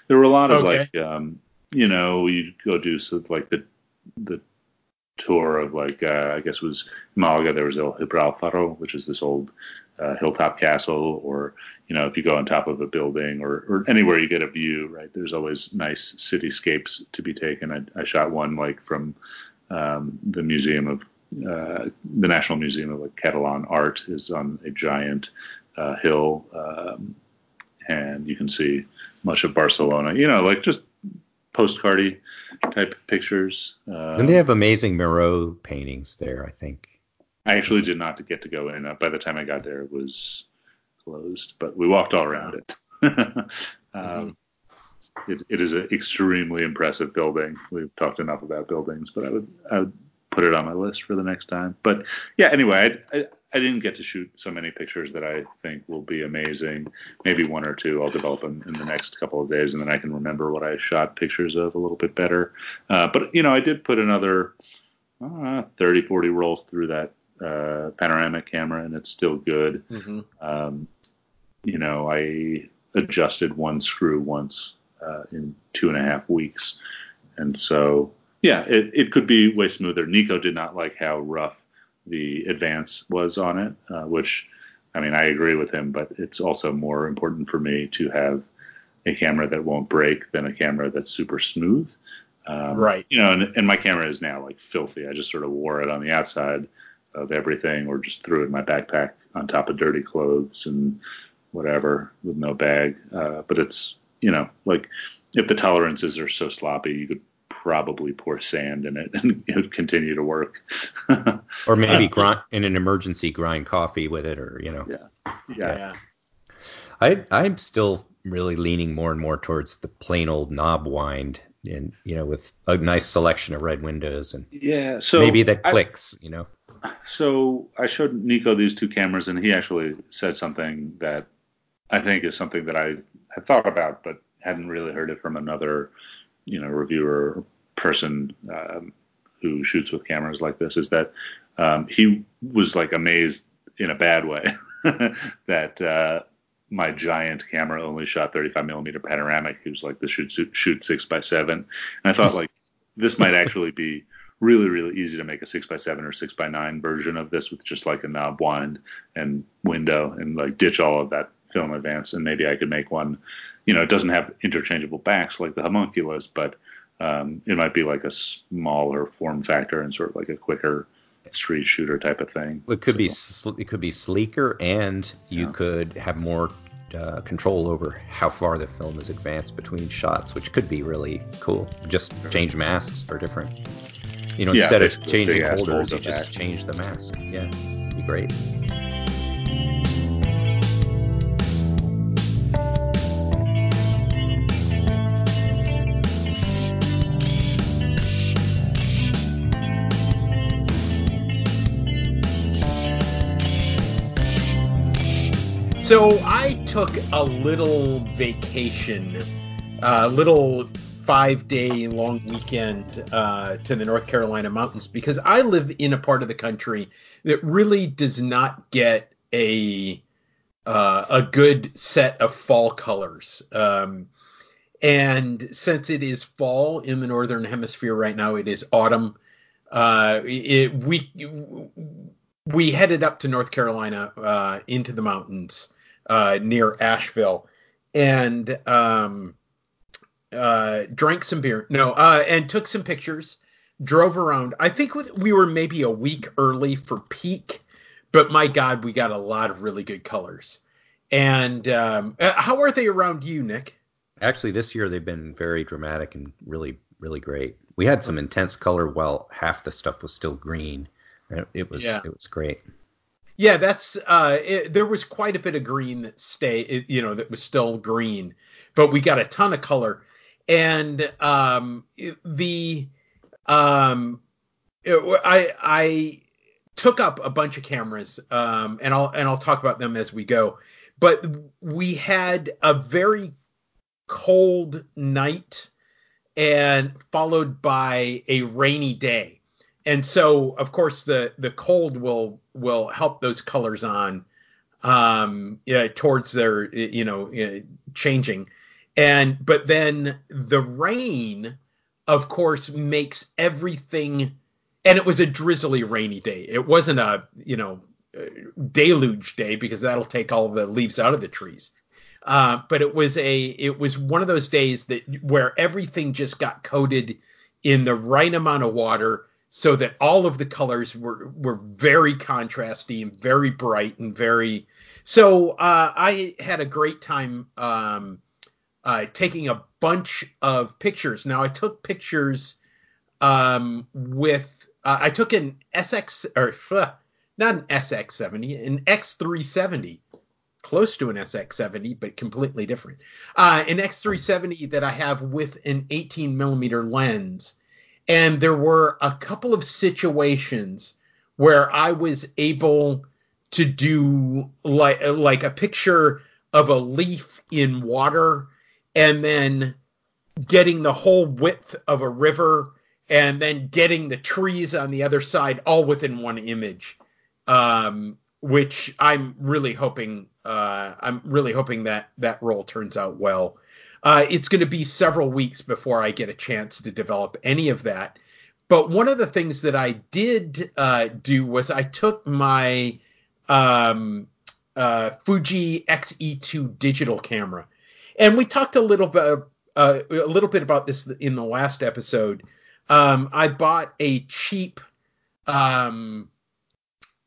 There were a lot of okay. like, um, you know, you go do so, like the the tour of like uh, I guess it was Malaga. There was El Gibralfaro, which is this old uh, hilltop castle, or you know if you go on top of a building, or, or anywhere you get a view. Right, there's always nice cityscapes to be taken. I, I shot one like from um, the museum of uh, the National Museum of like, Catalan art is on a giant uh, hill, um, and you can see much of Barcelona. You know, like just postcardy type pictures. Um, and they have amazing Miró paintings there, I think. I actually did not get to go in. Uh, by the time I got there, it was closed, but we walked all around it. um, mm-hmm. it, it is an extremely impressive building. We've talked enough about buildings, but I would, I would put it on my list for the next time. But yeah, anyway, I, I, I didn't get to shoot so many pictures that I think will be amazing. Maybe one or two I'll develop in, in the next couple of days, and then I can remember what I shot pictures of a little bit better. Uh, but you know, I did put another uh, 30, 40 rolls through that uh, panoramic camera, and it's still good. Mm-hmm. Um, you know, I adjusted one screw once uh, in two and a half weeks, and so yeah, it, it could be way smoother. Nico did not like how rough the advance was on it, uh, which I mean I agree with him, but it's also more important for me to have a camera that won't break than a camera that's super smooth. Um, right. You know, and, and my camera is now like filthy. I just sort of wore it on the outside of everything, or just threw it in my backpack on top of dirty clothes and whatever with no bag. Uh, but it's you know like if the tolerances are so sloppy, you could probably pour sand in it and it would continue to work. or maybe grind in an emergency grind coffee with it, or you know. Yeah. Yeah. yeah. I I'm still really leaning more and more towards the plain old knob wind and you know with a nice selection of red windows and yeah so maybe that clicks I, you know so i showed nico these two cameras and he actually said something that i think is something that i had thought about but hadn't really heard it from another you know reviewer person um, who shoots with cameras like this is that um, he was like amazed in a bad way that uh, my giant camera only shot 35 millimeter panoramic. He was like, this should shoot six by seven. And I thought like this might actually be really, really easy to make a six by seven or six by nine version of this with just like a knob wind and window and like ditch all of that film advance. And maybe I could make one, you know, it doesn't have interchangeable backs like the homunculus, but um, it might be like a smaller form factor and sort of like a quicker street shooter type of thing. It could so. be it could be sleeker, and you yeah. could have more uh, control over how far the film is advanced between shots, which could be really cool. Just change masks for different. You know, yeah, instead of changing holders, you just change the mask. Yeah, be great. So I took a little vacation, a little five day long weekend uh, to the North Carolina mountains because I live in a part of the country that really does not get a uh, a good set of fall colors. Um, and since it is fall in the northern hemisphere right now, it is autumn. Uh, it, we we headed up to North Carolina uh, into the mountains uh, near Asheville, and um, uh, drank some beer. No, uh, and took some pictures. Drove around. I think we were maybe a week early for peak, but my God, we got a lot of really good colors. And um, uh, how are they around you, Nick? Actually, this year they've been very dramatic and really, really great. We had some intense color while half the stuff was still green. It, it was yeah. it was great. Yeah, that's uh, it, there was quite a bit of green that stay, you know, that was still green, but we got a ton of color, and um, the um, I I took up a bunch of cameras, um, and I'll and I'll talk about them as we go, but we had a very cold night and followed by a rainy day and so of course the the cold will will help those colors on um yeah, towards their you know changing. And but then the rain of course makes everything and it was a drizzly rainy day. It wasn't a you know deluge day because that'll take all the leaves out of the trees. Uh, but it was a it was one of those days that where everything just got coated in the right amount of water so that all of the colors were were very contrasty and very bright and very so uh, I had a great time um, uh, taking a bunch of pictures. Now I took pictures um, with uh, I took an SX or not an SX70, an X370, close to an SX70 but completely different. Uh, an X370 that I have with an 18 millimeter lens and there were a couple of situations where I was able to do like like a picture of a leaf in water and then getting the whole width of a river and then getting the trees on the other side all within one image um, which i'm really hoping uh, i'm really hoping that that role turns out well uh, it's going to be several weeks before i get a chance to develop any of that but one of the things that i did uh, do was i took my um, uh, fuji xe2 digital camera and we talked a little bit uh, a little bit about this in the last episode. Um, I bought a cheap um,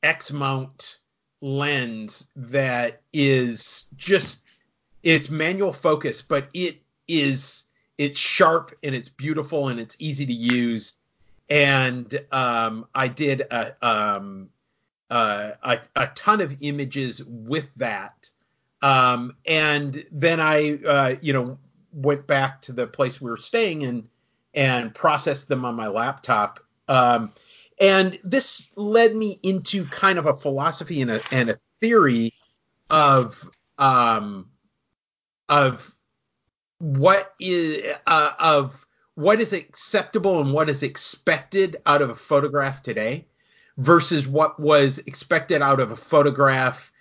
X mount lens that is just it's manual focus, but it is it's sharp and it's beautiful and it's easy to use. And um, I did a, um, uh, a, a ton of images with that. Um, and then I, uh, you know, went back to the place we were staying and and processed them on my laptop. Um, and this led me into kind of a philosophy and a, and a theory of um, of what is uh, of what is acceptable and what is expected out of a photograph today versus what was expected out of a photograph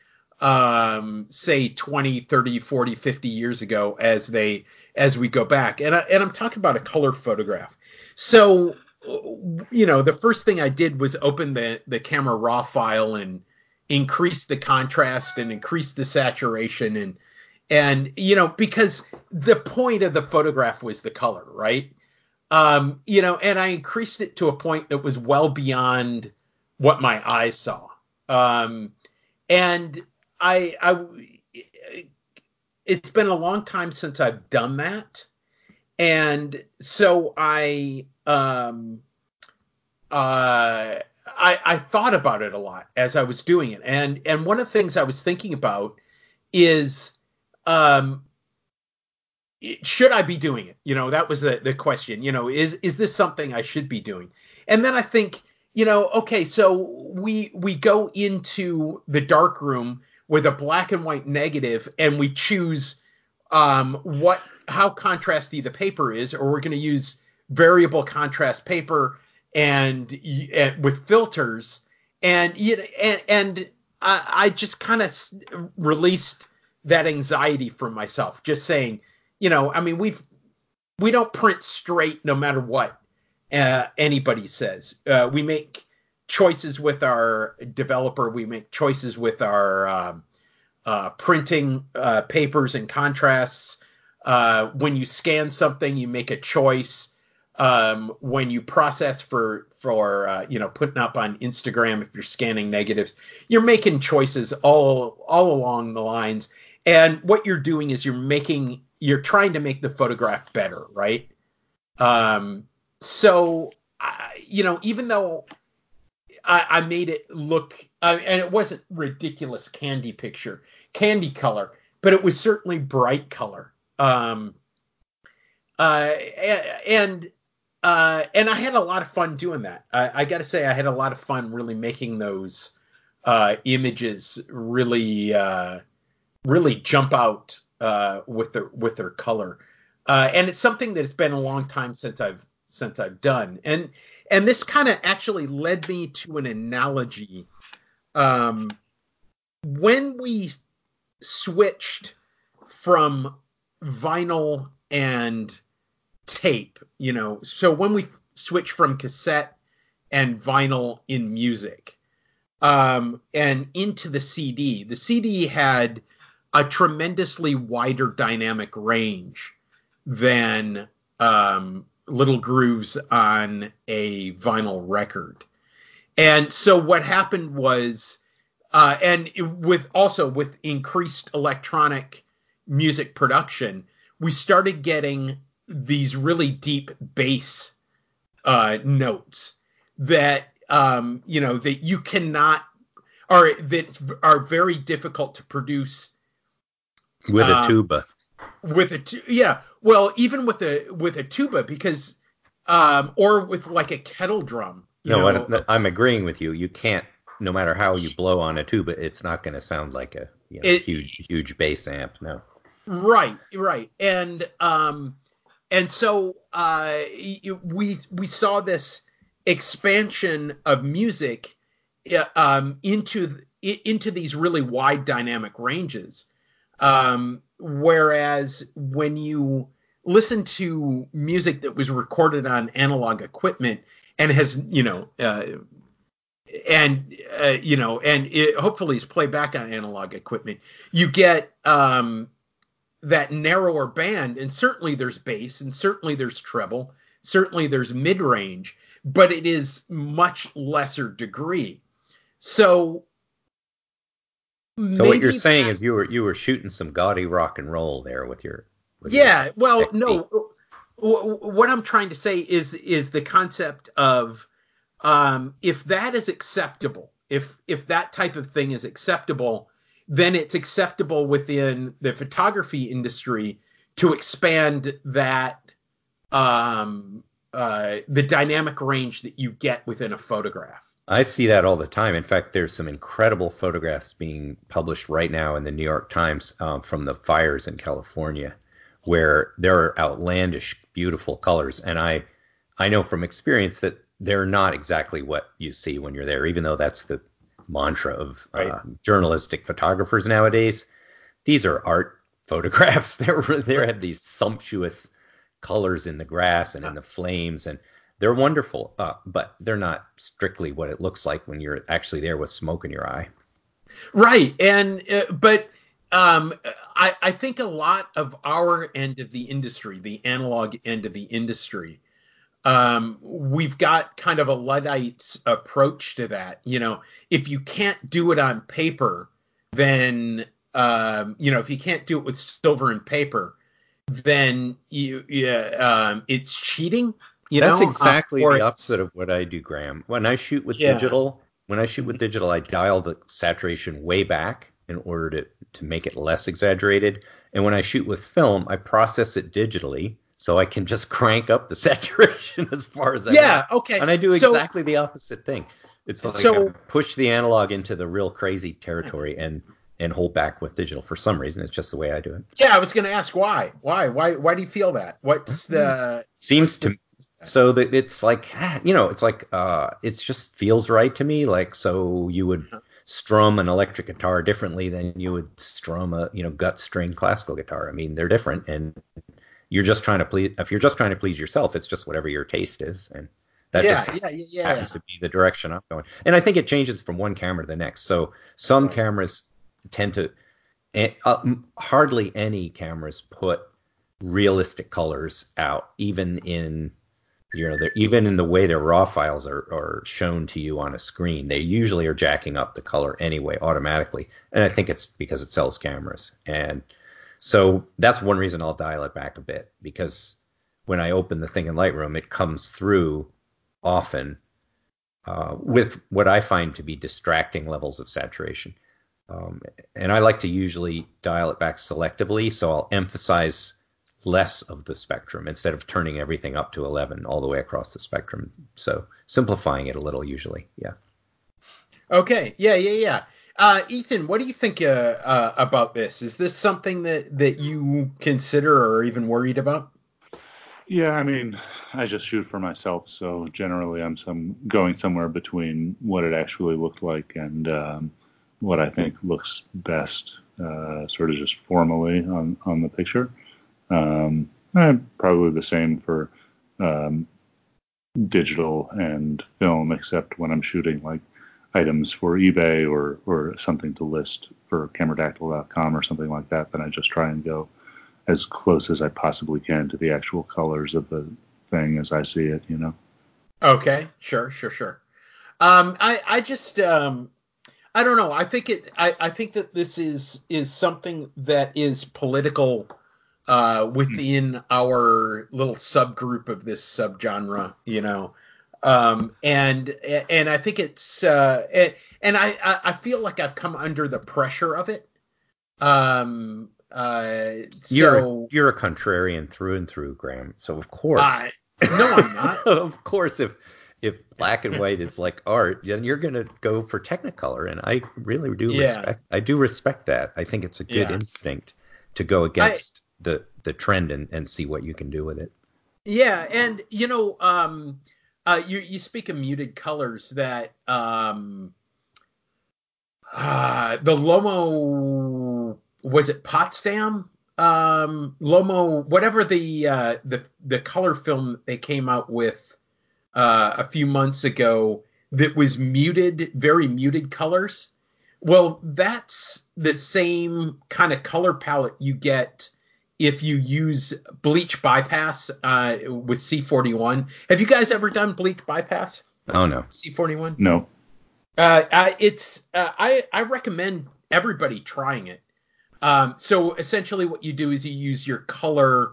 um, say 20, 30, 40, 50 years ago as they as we go back. And I, and I'm talking about a color photograph. So you know, the first thing I did was open the the camera raw file and increase the contrast and increase the saturation and and you know because the point of the photograph was the color, right? Um, you know, and I increased it to a point that was well beyond what my eyes saw. Um, and I, I, it's been a long time since I've done that, and so I, um, uh, I, I thought about it a lot as I was doing it, and and one of the things I was thinking about is, um, should I be doing it? You know, that was the the question. You know, is is this something I should be doing? And then I think, you know, okay, so we we go into the dark room with a black and white negative and we choose um, what how contrasty the paper is, or we're going to use variable contrast paper and, and with filters, and you know, and, and I, I just kind of released that anxiety from myself, just saying, you know, I mean, we've we don't print straight no matter what uh, anybody says. Uh, we make choices with our developer. We make choices with our um, uh, printing uh, papers and contrasts. Uh, when you scan something, you make a choice. Um, when you process for for uh, you know putting up on Instagram, if you're scanning negatives, you're making choices all all along the lines. And what you're doing is you're making you're trying to make the photograph better, right? Um, so you know, even though I, I made it look, and it wasn't ridiculous candy picture, candy color, but it was certainly bright color. Um, uh, and uh, and I had a lot of fun doing that. I, I got to say, I had a lot of fun really making those uh, images really uh, really jump out uh, with their with their color. Uh, and it's something that it's been a long time since I've since I've done. And and this kind of actually led me to an analogy. Um, when we switched from vinyl and tape, you know, so when we switched from cassette and vinyl in music um, and into the CD, the CD had a tremendously wider dynamic range than um, little grooves on a vinyl record. And so what happened was, uh, and with also with increased electronic music production, we started getting these really deep bass uh, notes that um, you know that you cannot or that are very difficult to produce with a um, tuba with a tu- yeah well even with a with a tuba because um, or with like a kettle drum. no, what, I'm agreeing with you. You can't, no matter how you blow on a tuba, it's not going to sound like a you know, it, huge, huge bass amp. No. Right, right, and um, and so uh, we we saw this expansion of music um, into into these really wide dynamic ranges. Um, whereas when you listen to music that was recorded on analog equipment and has you know uh, and uh, you know and it hopefully is played back on analog equipment, you get um, that narrower band, and certainly there's bass, and certainly there's treble, certainly there's mid range, but it is much lesser degree. So. So what you're saying that, is you were you were shooting some gaudy rock and roll there with your. With yeah, your well, no. What I'm trying to say is is the concept of um, if that is acceptable, if if that type of thing is acceptable, then it's acceptable within the photography industry to expand that um, uh, the dynamic range that you get within a photograph. I see that all the time. In fact, there's some incredible photographs being published right now in the New York Times um, from the fires in California, where there are outlandish, beautiful colors. And I, I know from experience that they're not exactly what you see when you're there, even though that's the mantra of right. uh, journalistic photographers nowadays. These are art photographs. They're they have these sumptuous colors in the grass and in the flames, and they're wonderful. Uh, but they're not strictly what it looks like when you're actually there with smoke in your eye. Right, and uh, but um, I, I think a lot of our end of the industry, the analog end of the industry, um, we've got kind of a Luddite approach to that. You know, if you can't do it on paper, then um, you know, if you can't do it with silver and paper, then you, yeah, um, it's cheating. You That's know? Uh, exactly uh, the opposite of what I do, Graham. When I shoot with yeah. digital, when I shoot with mm-hmm. digital, I dial the saturation way back in order to to make it less exaggerated. And when I shoot with film, I process it digitally so I can just crank up the saturation as far as I yeah, want. okay. And I do exactly so, the opposite thing. It's like so, I push the analog into the real crazy territory mm-hmm. and and hold back with digital for some reason. It's just the way I do it. Yeah, I was going to ask why. Why? Why? Why do you feel that? What's hmm. the seems what's to so that it's like you know it's like uh it just feels right to me. Like so you would uh-huh. strum an electric guitar differently than you would strum a you know gut string classical guitar. I mean they're different and you're just trying to please if you're just trying to please yourself it's just whatever your taste is and that yeah, just yeah, yeah, happens to be the direction i'm going and i think it changes from one camera to the next so some cameras tend to uh, hardly any cameras put realistic colors out even in you know even in the way their raw files are, are shown to you on a screen they usually are jacking up the color anyway automatically and i think it's because it sells cameras and so that's one reason I'll dial it back a bit because when I open the thing in Lightroom, it comes through often uh, with what I find to be distracting levels of saturation. Um, and I like to usually dial it back selectively, so I'll emphasize less of the spectrum instead of turning everything up to 11 all the way across the spectrum. So simplifying it a little usually, yeah. Okay, yeah, yeah, yeah. Uh, Ethan, what do you think uh, uh, about this? Is this something that, that you consider or even worried about? Yeah, I mean, I just shoot for myself, so generally I'm some going somewhere between what it actually looked like and um, what I think looks best, uh, sort of just formally on on the picture. Um, probably the same for um, digital and film, except when I'm shooting like items for eBay or or something to list for cameradactyl.com or something like that, then I just try and go as close as I possibly can to the actual colors of the thing as I see it, you know. Okay, sure, sure, sure. Um, I I just um, I don't know. I think it. I, I think that this is is something that is political uh, within our little subgroup of this subgenre. You know, um, and and I think it's uh, and, and I I feel like I've come under the pressure of it. Um, uh, you're so, you're a contrarian through and through, Graham. So of course, No, I'm not. of course, if if black and white is like art, then you're gonna go for Technicolor, and I really do yeah. respect. I do respect that. I think it's a good yeah. instinct to go against the the trend and, and see what you can do with it. Yeah, and you know, um, uh, you you speak of muted colors that um, uh, the Lomo was it Potsdam um, Lomo whatever the uh, the the color film they came out with uh, a few months ago that was muted, very muted colors. Well, that's the same kind of color palette you get if you use bleach bypass uh, with C41. Have you guys ever done bleach bypass? Oh no. C41? No. Uh, uh, it's uh, I I recommend everybody trying it. Um, so essentially, what you do is you use your color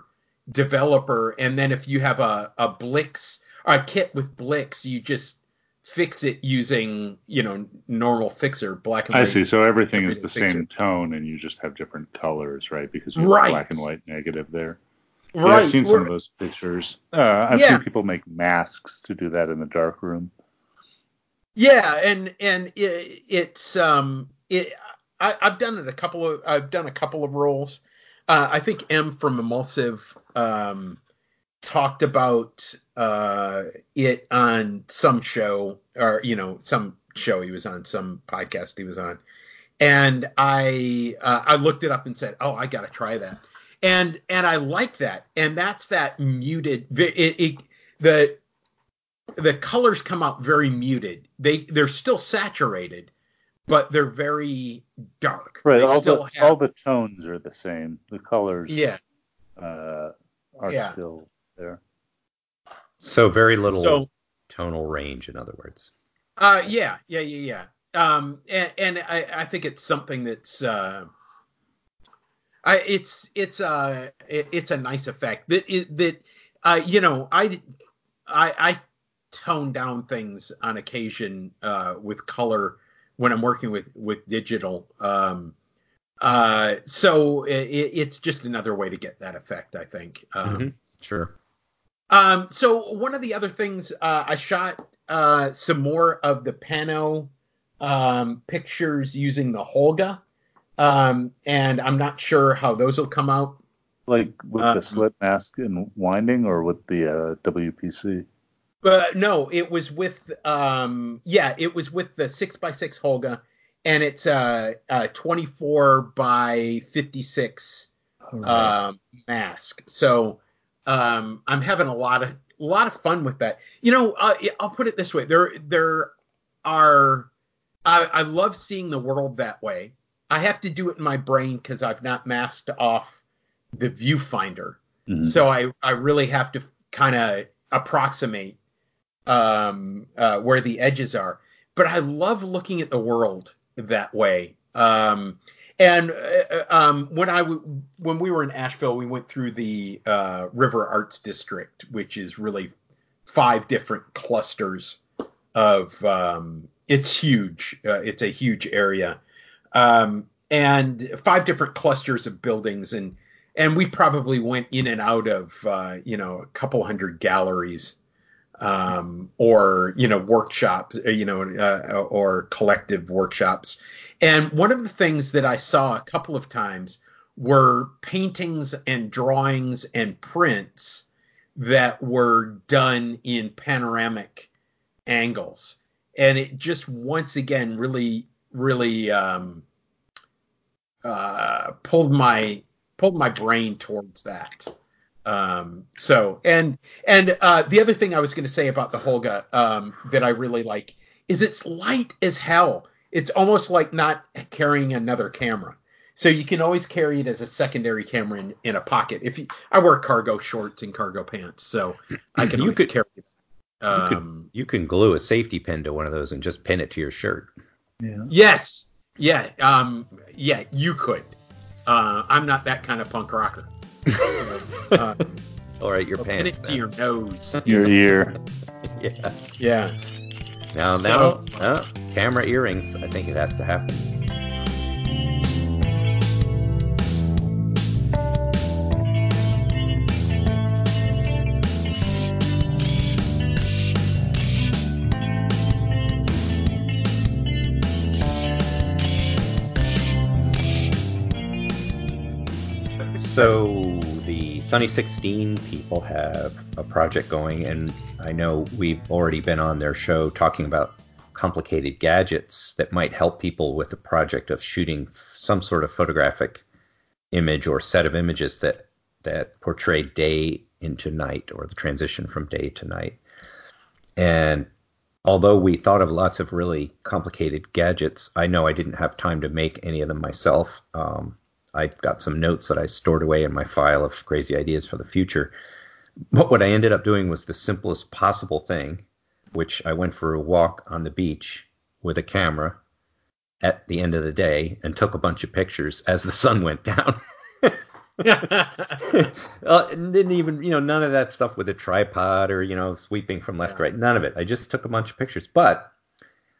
developer, and then if you have a a Blix or a kit with Blix, you just fix it using you know normal fixer black and white. I see. So everything is the fixer. same tone, and you just have different colors, right? Because you have right. black and white negative there. Right. Yeah, I've seen some We're, of those pictures. Uh, I've yeah. seen people make masks to do that in the dark room. Yeah, and and it, it's um it I, have done it a couple of I've done a couple of roles. Uh, I think EM from Emulsive um talked about uh, it on some show or you know some show he was on some podcast he was on. And i uh, i looked it up and said oh i gotta try that. And and i like that. And that's that muted it, it the the colors come out very muted. They they're still saturated but they're very dark. Right all the have, all the tones are the same. The colors yeah. uh, are yeah. still there. So very little so, tonal range, in other words. Uh, yeah, yeah, yeah, yeah. Um, and, and I, I think it's something that's uh, I, it's it's uh it's a nice effect that that uh you know I I I tone down things on occasion uh with color when I'm working with with digital um uh so it, it's just another way to get that effect I think um mm-hmm. sure um, so one of the other things uh, I shot uh, some more of the Pano um, pictures using the Holga, um, and I'm not sure how those will come out. Like with uh, the slit mask and winding, or with the uh, WPC? But no, it was with um, yeah, it was with the six by six Holga, and it's a, a 24 by 56 right. Um, mask. So um, I'm having a lot of a lot of fun with that. You know, uh, I'll put it this way: there there are I, I love seeing the world that way. I have to do it in my brain because I've not masked off the viewfinder, mm-hmm. so I I really have to kind of approximate um, uh, where the edges are. But I love looking at the world that way. Um, and uh, um, when I w- when we were in Asheville, we went through the uh, River Arts District, which is really five different clusters of. Um, it's huge. Uh, it's a huge area, um, and five different clusters of buildings, and and we probably went in and out of uh, you know a couple hundred galleries um, or you know workshops, uh, you know, uh, or collective workshops. And one of the things that I saw a couple of times were paintings and drawings and prints that were done in panoramic angles, and it just once again really, really um, uh, pulled my pulled my brain towards that. Um, so and and uh, the other thing I was going to say about the Holga um, that I really like is it's light as hell. It's almost like not carrying another camera. So you can always carry it as a secondary camera in, in a pocket. If you, I wear cargo shorts and cargo pants, so I can you could, carry it. Um, you, could, um, you can glue a safety pin to one of those and just pin it to your shirt. Yeah. Yes. Yeah. Um. Yeah. You could. Uh, I'm not that kind of punk rocker. uh, All right, your pants. Pin it to your nose. Your ear. yeah. Yeah. Now, so, now, uh, camera earrings. I think it has to happen. So the Sunny 16 people have a project going, and I know we've already been on their show talking about complicated gadgets that might help people with the project of shooting some sort of photographic image or set of images that that portray day into night or the transition from day to night. And although we thought of lots of really complicated gadgets, I know I didn't have time to make any of them myself. Um, I got some notes that I stored away in my file of crazy ideas for the future. But what I ended up doing was the simplest possible thing, which I went for a walk on the beach with a camera at the end of the day and took a bunch of pictures as the sun went down. Uh, well, didn't even, you know, none of that stuff with a tripod or, you know, sweeping from left to right. None of it. I just took a bunch of pictures. But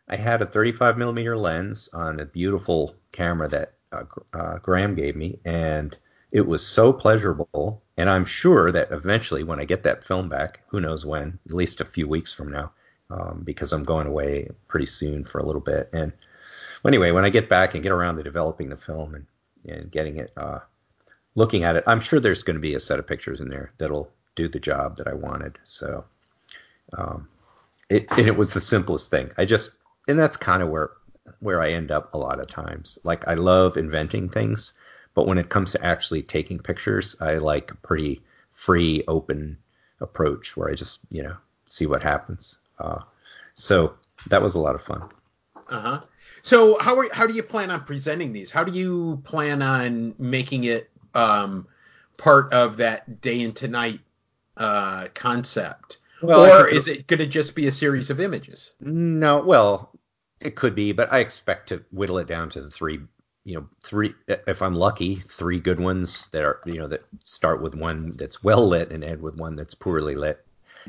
I had a 35 millimeter lens on a beautiful camera that uh, uh, Graham gave me, and it was so pleasurable. And I'm sure that eventually, when I get that film back, who knows when, at least a few weeks from now, um, because I'm going away pretty soon for a little bit. And anyway, when I get back and get around to developing the film and, and getting it, uh, looking at it, I'm sure there's going to be a set of pictures in there that'll do the job that I wanted. So, um, it and it was the simplest thing. I just and that's kind of where where I end up a lot of times. Like I love inventing things, but when it comes to actually taking pictures, I like a pretty free, open approach where I just, you know, see what happens. Uh, so that was a lot of fun. Uh huh. So how are, how do you plan on presenting these? How do you plan on making it um, part of that day into night uh, concept? Well, or is it going to just be a series of images? No, well, it could be, but I expect to whittle it down to the three, you know, three if I'm lucky, three good ones that are, you know, that start with one that's well lit and end with one that's poorly lit.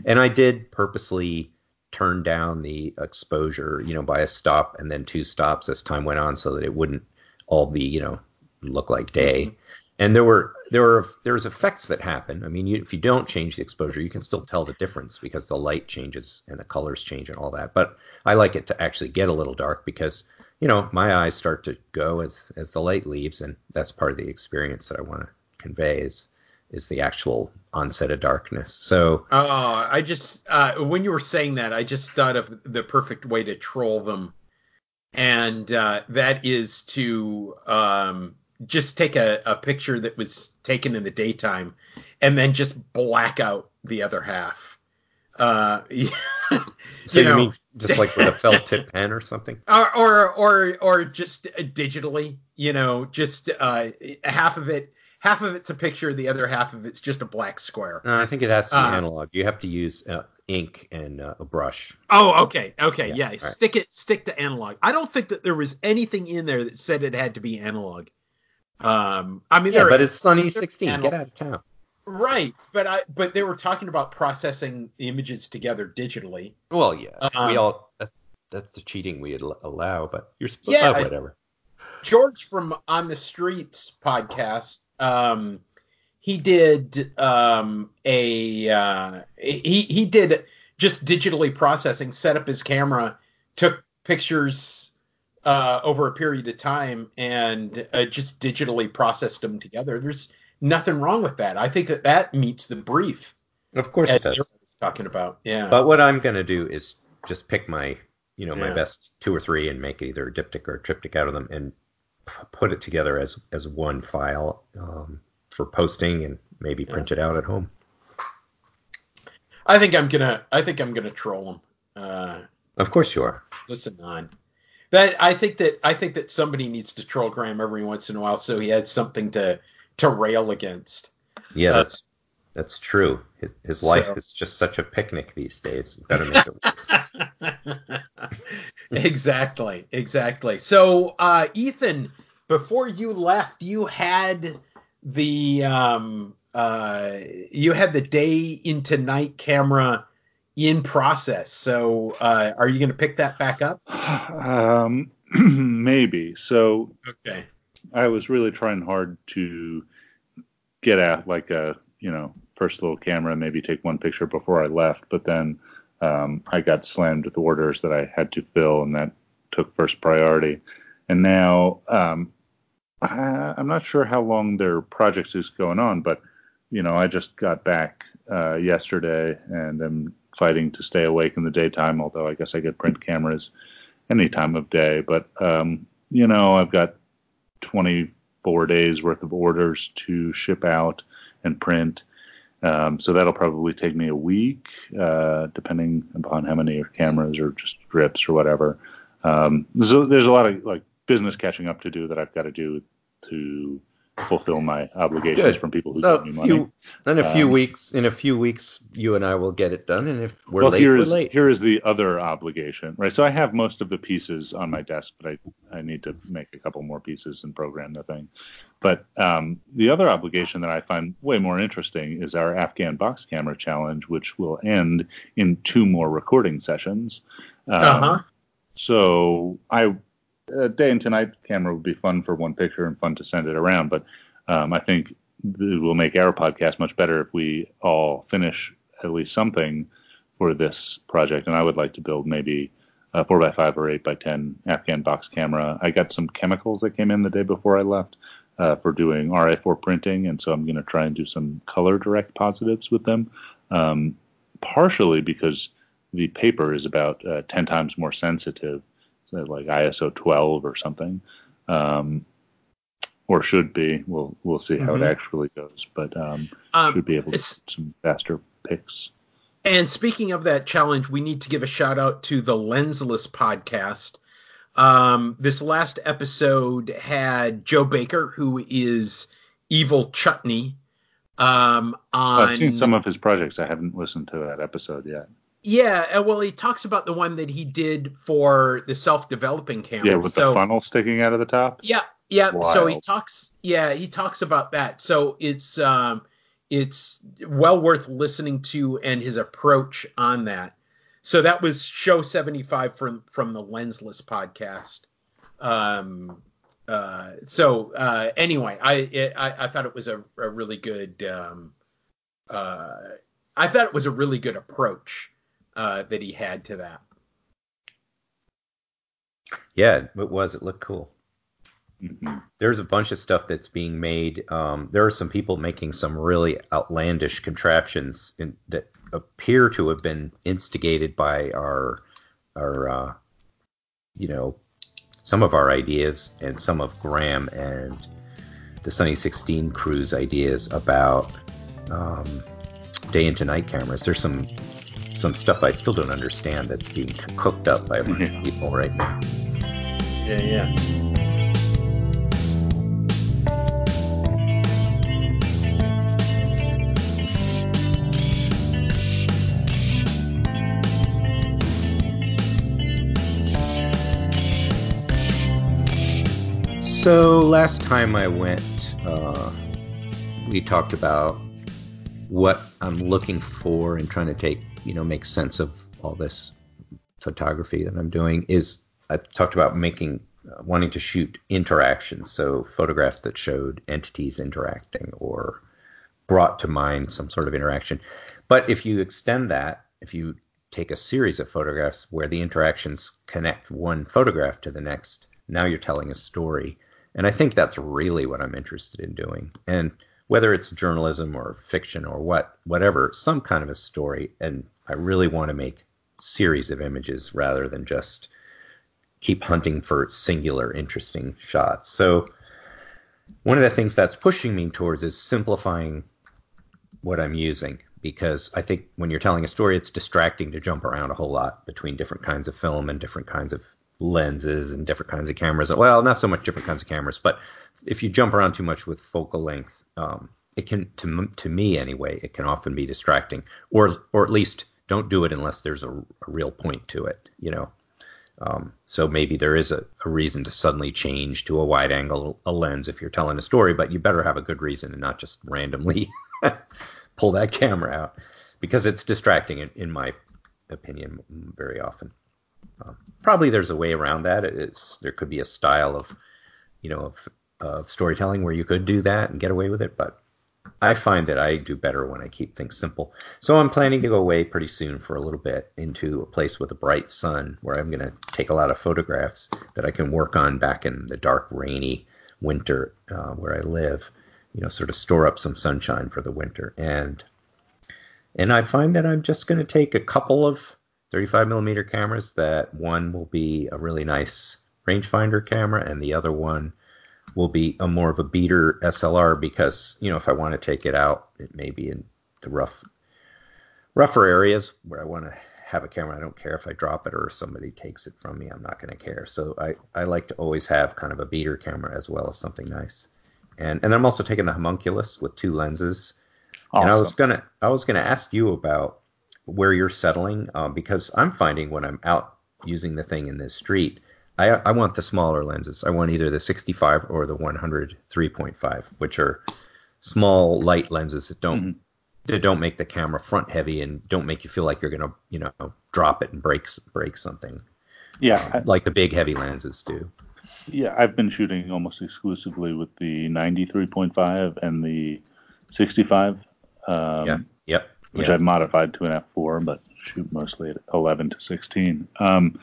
And I did purposely turn down the exposure, you know, by a stop and then two stops as time went on so that it wouldn't all be, you know, look like day. Mm-hmm and there were there were there's effects that happen. I mean, you, if you don't change the exposure, you can still tell the difference because the light changes and the colors change and all that. But I like it to actually get a little dark because you know my eyes start to go as as the light leaves, and that's part of the experience that I want to convey is is the actual onset of darkness. So oh, I just uh, when you were saying that, I just thought of the perfect way to troll them, and uh, that is to um, just take a, a picture that was taken in the daytime and then just black out the other half. Uh, so you, know, mean just like with a felt tip pen or something? Or, or, or, or just digitally, you know, just uh, half of it, half of it's a picture, the other half of it's just a black square. No, I think it has to be uh, analog. You have to use uh, ink and uh, a brush. Oh, okay, okay, yeah. yeah. Stick it, stick to analog. I don't think that there was anything in there that said it had to be analog. Um, I mean, yeah, but it's Sunny 16. Get out of town. Right, but I but they were talking about processing images together digitally. Well, yeah, um, we all that's that's the cheating we allow, but you're supposed yeah, uh, whatever. George from On the Streets podcast, um, he did um a uh, he he did just digitally processing, set up his camera, took pictures uh, over a period of time and uh, just digitally processed them together. There's nothing wrong with that. I think that that meets the brief. Of course, it does. Was talking about yeah. But what I'm gonna do is just pick my you know my yeah. best two or three and make either a diptych or a triptych out of them and p- put it together as as one file um, for posting and maybe print yeah. it out at home. I think I'm gonna I think I'm gonna troll them. Uh, of course you are. Listen on. That I think that I think that somebody needs to troll Graham every once in a while so he has something to to rail against. Yeah, uh, that's that's true. His, his so, life is just such a picnic these days. You better make it exactly, exactly. So, uh, Ethan, before you left, you had the um, uh, you had the day into night camera in process. So uh, are you going to pick that back up? Um, maybe. So okay. I was really trying hard to get at like a you know first little camera, maybe take one picture before I left, but then um, I got slammed with orders that I had to fill, and that took first priority. And now um, I, I'm not sure how long their project is going on, but you know, I just got back uh, yesterday and am fighting to stay awake in the daytime. Although I guess I get print cameras any time of day. But um, you know, I've got 24 days worth of orders to ship out and print. Um, so that'll probably take me a week, uh, depending upon how many cameras or just strips or whatever. Um, there's, there's a lot of like business catching up to do that I've got to do to fulfill my obligations Good. from people who so give me money. Few, in a few um, weeks, in a few weeks, you and I will get it done. And if we're well, late, here is, we're late. Here is the other obligation, right? So I have most of the pieces on my desk, but I I need to make a couple more pieces and program the thing. But um, the other obligation that I find way more interesting is our Afghan box camera challenge, which will end in two more recording sessions. Um, uh huh. So I a day and tonight camera would be fun for one picture and fun to send it around, but um, I think it will make our podcast much better if we all finish at least something for this project. And I would like to build maybe a four x five or eight by ten Afghan box camera. I got some chemicals that came in the day before I left uh, for doing RA4 printing, and so I'm going to try and do some color direct positives with them. Um, partially because the paper is about uh, 10 times more sensitive like ISO 12 or something, um, or should be. We'll we'll see how mm-hmm. it actually goes, but um, um, should be able to get some faster picks. And speaking of that challenge, we need to give a shout out to the Lensless podcast. Um, this last episode had Joe Baker, who is Evil Chutney. Um, on... I've seen some of his projects. I haven't listened to that episode yet. Yeah, uh, well, he talks about the one that he did for the self-developing camera. Yeah, with so, the funnel sticking out of the top. Yeah, yeah. Wild. So he talks. Yeah, he talks about that. So it's um, it's well worth listening to and his approach on that. So that was show 75 from from the Lensless podcast. Um, uh, so uh, anyway, I, it, I I thought it was a, a really good. Um, uh, I thought it was a really good approach uh, that he had to that. Yeah, it was. It looked cool. Mm-hmm. There's a bunch of stuff that's being made. Um, there are some people making some really outlandish contraptions in, that appear to have been instigated by our our uh, you know some of our ideas and some of Graham and the Sunny 16 crew's ideas about um, day into night cameras. There's some some stuff I still don't understand that's being cooked up by mm-hmm. people right now. Yeah, yeah. So last time I went, uh, we talked about what I'm looking for and trying to take you know make sense of all this photography that I'm doing is I talked about making uh, wanting to shoot interactions, so photographs that showed entities interacting or brought to mind some sort of interaction. But if you extend that, if you take a series of photographs where the interactions connect one photograph to the next, now you're telling a story. And I think that's really what I'm interested in doing. And whether it's journalism or fiction or what whatever, some kind of a story and I really want to make series of images rather than just keep hunting for singular interesting shots. So one of the things that's pushing me towards is simplifying what I'm using because I think when you're telling a story, it's distracting to jump around a whole lot between different kinds of film and different kinds of lenses and different kinds of cameras. Well, not so much different kinds of cameras, but if you jump around too much with focal length, um, it can, to, to me anyway, it can often be distracting, or or at least don't do it unless there's a, a real point to it, you know. Um, so maybe there is a, a, reason to suddenly change to a wide angle a lens if you're telling a story, but you better have a good reason and not just randomly pull that camera out because it's distracting in, in my opinion very often. Um, probably there's a way around that. It's there could be a style of you know of, of storytelling where you could do that and get away with it, but I find that I do better when I keep things simple. So I'm planning to go away pretty soon for a little bit into a place with a bright sun where I'm going to take a lot of photographs that I can work on back in the dark, rainy winter uh, where I live. You know, sort of store up some sunshine for the winter, and and I find that I'm just going to take a couple of 35 millimeter cameras. That one will be a really nice rangefinder camera, and the other one will be a more of a beater SLR because you know if I want to take it out, it may be in the rough rougher areas where I want to have a camera. I don't care if I drop it or somebody takes it from me. I'm not going to care. So I, I like to always have kind of a beater camera as well as something nice. And and I'm also taking the homunculus with two lenses. Awesome. And I was gonna I was gonna ask you about where you're settling um, because I'm finding when I'm out using the thing in the street, I I want the smaller lenses. I want either the 65 or the 100 3.5, which are small light lenses that don't mm-hmm that don't make the camera front heavy and don't make you feel like you're gonna you know drop it and break break something. Yeah, um, like the big heavy lenses do. Yeah, I've been shooting almost exclusively with the 93.5 and the 65. Um, yeah. Yep. Which. I've modified to an f4, but shoot mostly at 11 to 16. Um,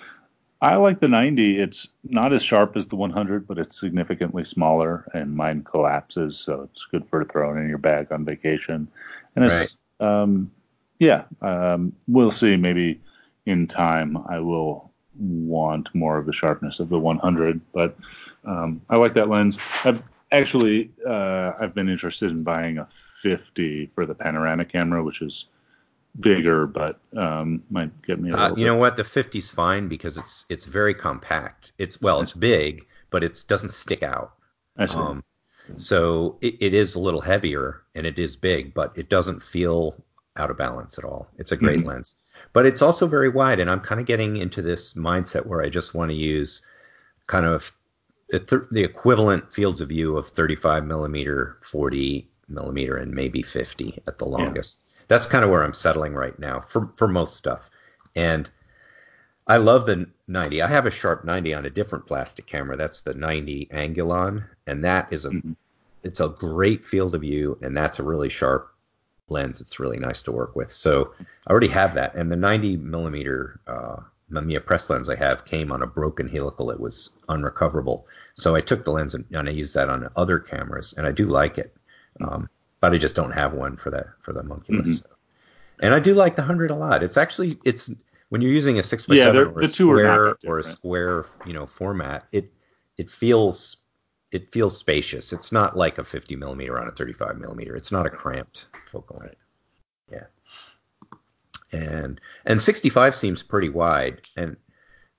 I like the 90. It's not as sharp as the 100, but it's significantly smaller, and mine collapses, so it's good for throwing in your bag on vacation. And it's, right. um, yeah, um, we'll see. Maybe in time I will want more of the sharpness of the 100, but um, I like that lens. I've actually uh, I've been interested in buying a 50 for the panoramic camera, which is bigger, but um, might get me. A uh, you bit. know what? The 50's fine because it's it's very compact. It's well, it's big, but it doesn't stick out. I see. Um, so it, it is a little heavier and it is big, but it doesn't feel out of balance at all. It's a great mm-hmm. lens, but it's also very wide. And I'm kind of getting into this mindset where I just want to use kind of the, the equivalent fields of view of 35 millimeter, 40 millimeter, and maybe 50 at the longest. Yeah. That's kind of where I'm settling right now for for most stuff. And I love the 90. I have a sharp 90 on a different plastic camera. That's the 90 Angulon, and that is a mm-hmm. it's a great field of view, and that's a really sharp lens. It's really nice to work with. So I already have that, and the 90 millimeter uh, Mamiya press lens I have came on a broken helical. It was unrecoverable, so I took the lens and, and I used that on other cameras, and I do like it. Um, but I just don't have one for that for the Homunculus. Mm-hmm. And I do like the hundred a lot. It's actually it's when you're using a six by yeah, seven or a square or a square you know format, it it feels it feels spacious. It's not like a 50 millimeter on a 35 millimeter. It's not a cramped focal length. Yeah. And and 65 seems pretty wide. And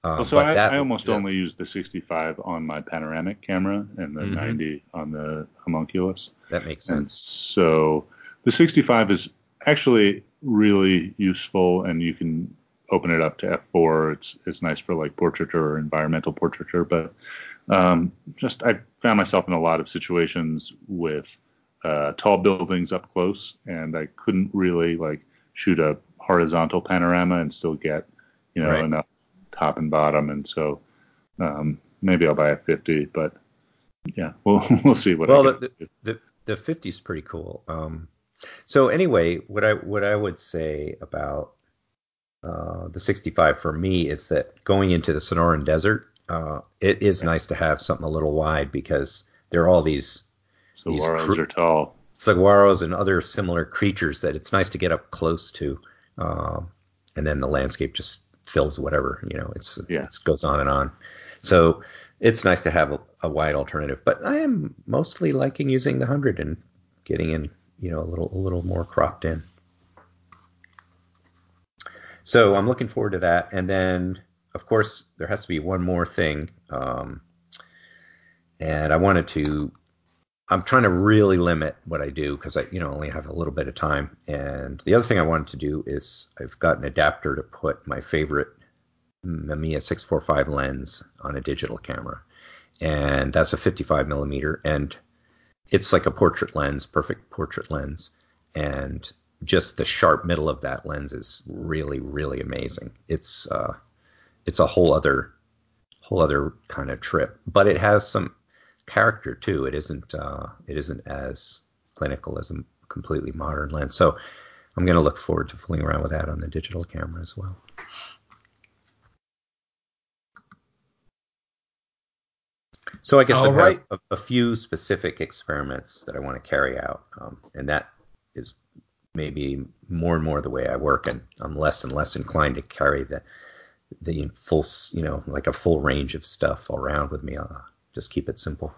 um, well, so I, that, I, almost yeah. only use the 65 on my panoramic camera and the mm-hmm. 90 on the homunculus. That makes sense. And so the 65 is actually really useful, and you can open it up to f4. It's it's nice for like portraiture or environmental portraiture, but um, just I found myself in a lot of situations with uh, tall buildings up close, and I couldn't really like shoot a horizontal panorama and still get you know right. enough top and bottom, and so um, maybe I'll buy a 50, but yeah, we'll we'll see what. Well, the, the the 50 is pretty cool. Um, so anyway, what I what I would say about uh, the 65 for me is that going into the Sonoran Desert, uh, it is nice to have something a little wide because there are all these saguaros these cr- are tall saguaros and other similar creatures that it's nice to get up close to, uh, and then the landscape just fills whatever you know it's yeah. it goes on and on. So it's nice to have a, a wide alternative, but I am mostly liking using the hundred and getting in you know a little a little more cropped in. So I'm looking forward to that. And then, of course, there has to be one more thing. Um, and I wanted to. I'm trying to really limit what I do because I, you know, only have a little bit of time. And the other thing I wanted to do is I've got an adapter to put my favorite Mamiya 645 lens on a digital camera, and that's a 55 millimeter, and it's like a portrait lens, perfect portrait lens. And just the sharp middle of that lens is really really amazing. It's uh, it's a whole other whole other kind of trip, but it has some character too. It isn't uh, it isn't as clinical as a completely modern lens. So I'm going to look forward to fooling around with that on the digital camera as well. So I guess I have a, a, few specific experiments that I want to carry out, um, and that is maybe more and more the way I work, and I'm less and less inclined to carry the the full, you know, like a full range of stuff around with me. I'll just keep it simple.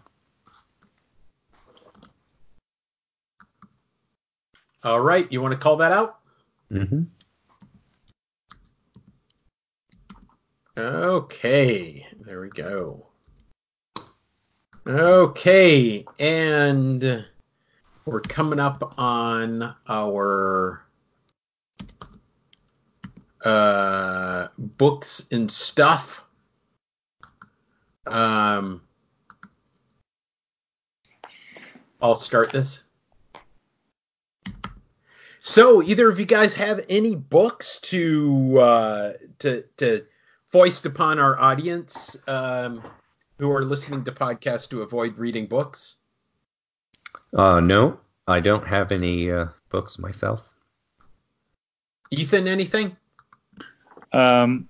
All right, you want to call that out? Mm-hmm. Okay, there we go. Okay, and we're coming up on our uh, books and stuff. Um, I'll start this. So, either of you guys have any books to uh, to to foist upon our audience? Um, who are listening to podcasts to avoid reading books? Uh, no, I don't have any uh, books myself. Ethan, anything? Um,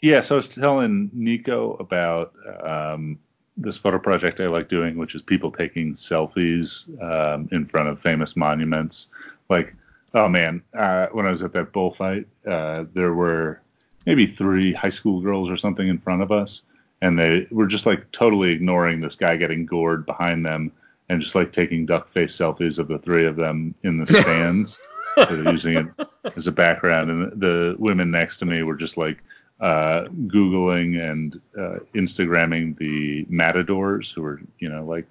yeah, so I was telling Nico about um, this photo project I like doing, which is people taking selfies um, in front of famous monuments. Like, oh man, uh, when I was at that bullfight, uh, there were maybe three high school girls or something in front of us, and they were just like totally ignoring this guy getting gored behind them and just like taking duck face selfies of the three of them in the stands. so using it as a background, and the women next to me were just like uh, googling and uh, Instagramming the matadors, who were you know like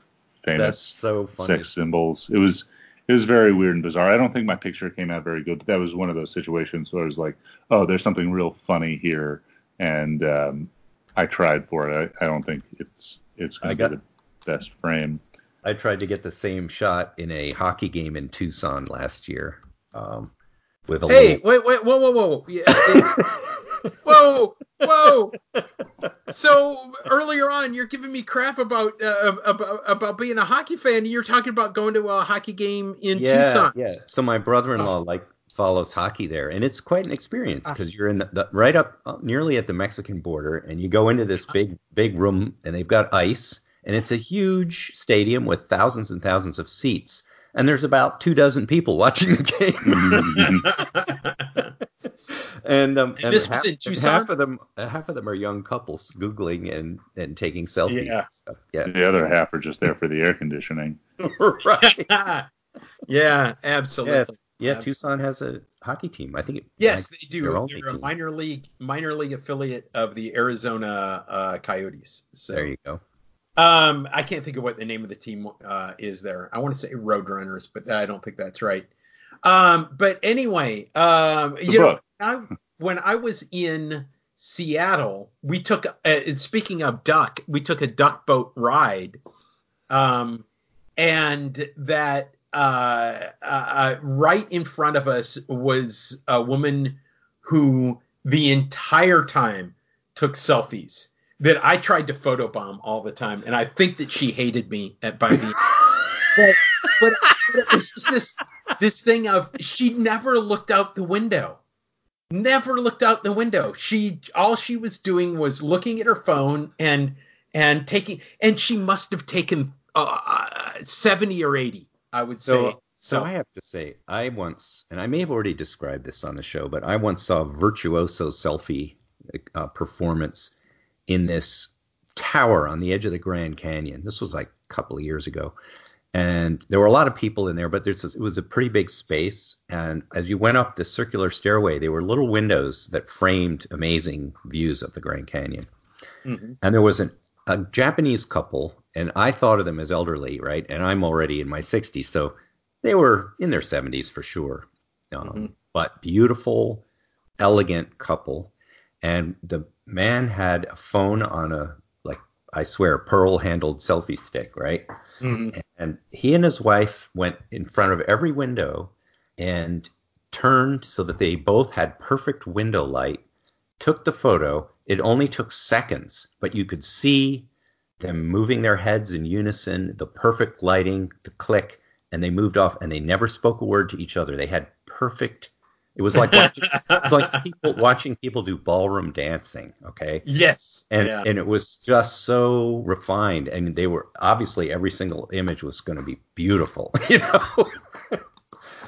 famous so sex symbols. It was it was very weird and bizarre. I don't think my picture came out very good, but that was one of those situations where I was like, oh, there's something real funny here, and um, I tried for it. I, I don't think it's it's going to be the best frame. I tried to get the same shot in a hockey game in Tucson last year. Um, with a hey, little... wait, wait, whoa, whoa, whoa, yeah, whoa, whoa. So earlier on, you're giving me crap about uh, about about being a hockey fan. You're talking about going to a hockey game in yeah, Tucson. Yeah. So my brother-in-law oh. like follows hockey there, and it's quite an experience because ah. you're in the, the, right up uh, nearly at the Mexican border, and you go into this big big room, and they've got ice, and it's a huge stadium with thousands and thousands of seats, and there's about two dozen people watching the game. and um, and, this half, was in Tucson? half of them half of them are young couples googling and and taking selfies. Yeah. And yeah. The other half are just there for the air conditioning. right. yeah, absolutely. Yeah, Tucson has a hockey team. I think. It, yes, they do. They're a minor league minor league affiliate of the Arizona uh, Coyotes. So there you go. Um, I can't think of what the name of the team uh, is there. I want to say Roadrunners, but I don't think that's right. Um, but anyway, um, you know, I, when I was in Seattle, we took. Uh, speaking of duck, we took a duck boat ride, um, and that uh, uh, uh, right in front of us was a woman who the entire time took selfies that I tried to photobomb all the time, and I think that she hated me at by the but, but, but it was just this this thing of she never looked out the window. Never looked out the window. She all she was doing was looking at her phone and and taking and she must have taken uh, uh 70 or 80 I would so, say. So, so I have to say, I once, and I may have already described this on the show, but I once saw virtuoso selfie uh, performance in this tower on the edge of the Grand Canyon. This was like a couple of years ago. And there were a lot of people in there, but there's it was a pretty big space. And as you went up the circular stairway, there were little windows that framed amazing views of the Grand Canyon. Mm-hmm. And there was an, a Japanese couple and I thought of them as elderly, right? And I'm already in my 60s, so they were in their 70s for sure. Um, mm-hmm. But beautiful, elegant couple, and the man had a phone on a I swear pearl-handled selfie stick, right? Mm-hmm. And he and his wife went in front of every window and turned so that they both had perfect window light. Took the photo. It only took seconds, but you could see them moving their heads in unison, the perfect lighting, the click, and they moved off and they never spoke a word to each other. They had perfect It was like watching, it's like people watching people do ballroom dancing. Okay. Yes. And yeah. and it was just so refined, and they were obviously every single image was going to be beautiful. You know.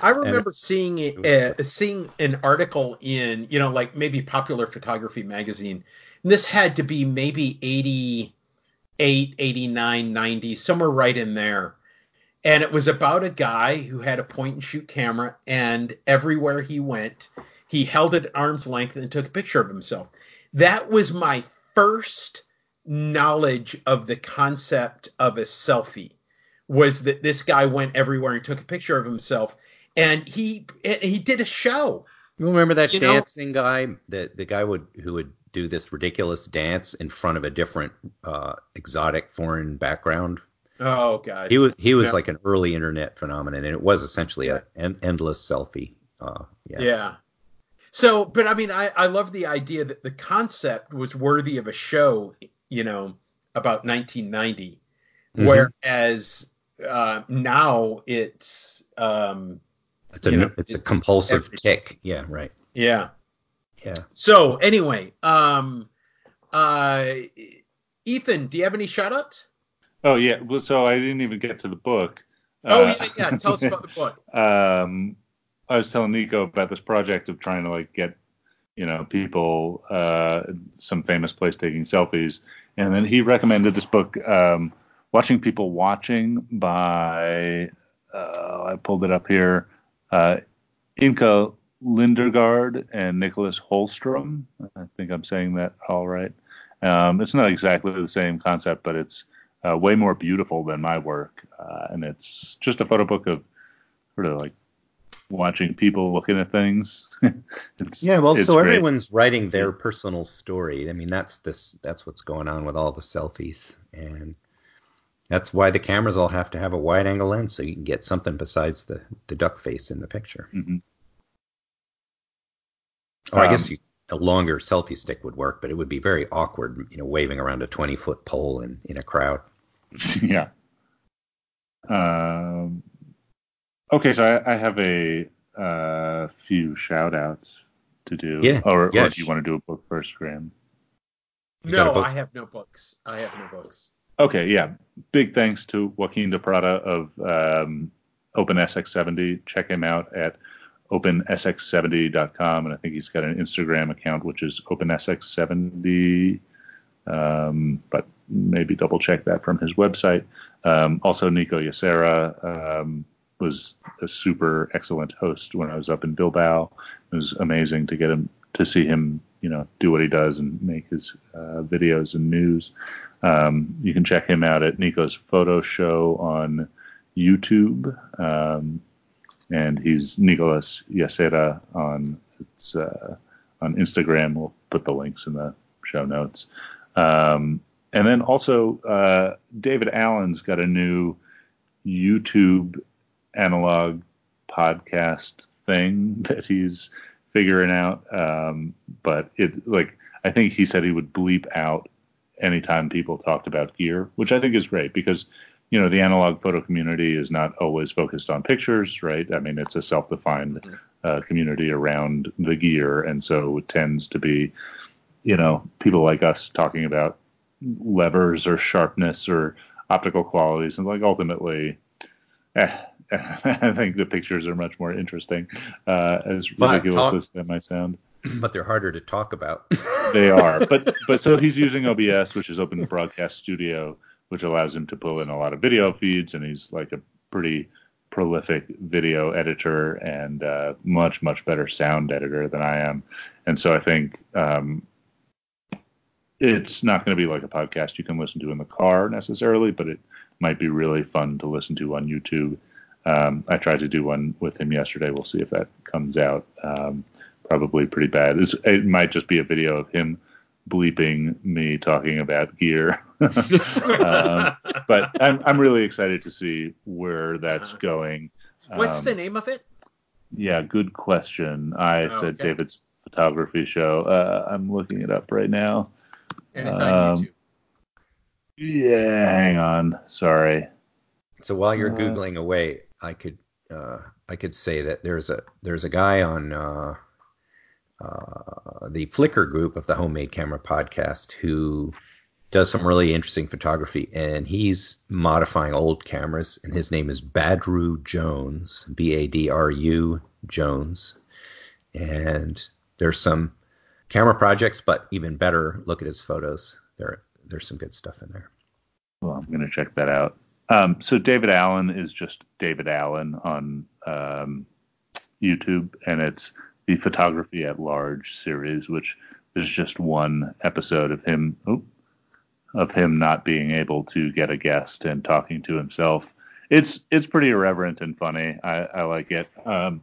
I remember it, seeing uh, seeing an article in you know like maybe Popular Photography magazine. And this had to be maybe 88, 89, 90, somewhere right in there and it was about a guy who had a point and shoot camera and everywhere he went he held it at arm's length and took a picture of himself. That was my first knowledge of the concept of a selfie was that this guy went everywhere and took a picture of himself. And he he did a show. You remember that you dancing know? guy the the guy would who would do this ridiculous dance in front of a different uh, exotic foreign background Oh god. He was he was yeah. like an early internet phenomenon, and it was essentially an endless selfie. Uh, yeah. Yeah. So, but I mean, I I love the idea that the concept was worthy of a show, you know, about 1990, mm-hmm. whereas uh, now it's um, it's a know, it's a compulsive tick. Yeah. Right. Yeah. Yeah. So anyway, um, uh, Ethan, do you have any shout outs? Oh yeah, well, so I didn't even get to the book. Oh uh, yeah, yeah. Tell us about the book. Um, I was telling Nico about this project of trying to like get, you know, people, uh, some famous place taking selfies, and then he recommended this book, um, "Watching People Watching" by, uh, I pulled it up here, uh, Inka Lindergaard and Nicholas Holmström. I think I'm saying that all right. Um, it's not exactly the same concept, but it's uh, way more beautiful than my work, uh, and it's just a photo book of sort of like watching people looking at things. yeah, well, so great. everyone's writing their personal story. I mean, that's this that's what's going on with all the selfies, and that's why the cameras all have to have a wide angle lens so you can get something besides the the duck face in the picture. Mm-hmm. Or I um, guess you, a longer selfie stick would work, but it would be very awkward, you know, waving around a 20 foot pole in, in a crowd. yeah. Um, okay, so I, I have a uh, few shout outs to do. Yeah. Or, yeah. or if you want to do a book first, Graham. no. I have no books. I have no books. Okay, yeah. Big thanks to Joaquin de Prada of um, OpenSX70. Check him out at opensx70.com, and I think he's got an Instagram account which is OpenSX70. Um, but maybe double check that from his website. Um, also, Nico Yacera um, was a super excellent host when I was up in Bilbao. It was amazing to get him to see him, you know, do what he does and make his uh, videos and news. Um, you can check him out at Nico's Photo Show on YouTube, um, and he's Nicolas Yacera on it's uh, on Instagram. We'll put the links in the show notes. Um, and then also, uh, David Allen's got a new YouTube analog podcast thing that he's figuring out. Um, but it like I think he said he would bleep out anytime people talked about gear, which I think is great because you know the analog photo community is not always focused on pictures, right? I mean, it's a self-defined mm-hmm. uh, community around the gear, and so it tends to be you know, people like us talking about levers or sharpness or optical qualities, and like ultimately, eh, I think the pictures are much more interesting, uh, as ridiculous talk, as they might sound. But they're harder to talk about. they are, but but so he's using OBS, which is Open Broadcast Studio, which allows him to pull in a lot of video feeds, and he's like a pretty prolific video editor and uh, much much better sound editor than I am, and so I think um, it's not going to be like a podcast you can listen to in the car necessarily, but it might be really fun to listen to on YouTube. Um, I tried to do one with him yesterday. We'll see if that comes out. Um, probably pretty bad. It's, it might just be a video of him bleeping me talking about gear. um, but I'm, I'm really excited to see where that's uh-huh. going. What's the um, name of it? Yeah, good question. I oh, said okay. David's photography show. Uh, I'm looking it up right now. And it's on um, YouTube. Yeah, hang on. Sorry. So while you're uh, googling away, I could uh, I could say that there's a there's a guy on uh, uh, the Flickr group of the Homemade Camera Podcast who does some really interesting photography, and he's modifying old cameras, and his name is Badru Jones, B-A-D-R-U Jones, and there's some camera projects, but even better, look at his photos. There, there's some good stuff in there. Well, I'm gonna check that out. Um, so David Allen is just David Allen on um, YouTube, and it's the Photography at Large series, which is just one episode of him oh, of him not being able to get a guest and talking to himself. It's it's pretty irreverent and funny. I, I like it. Um,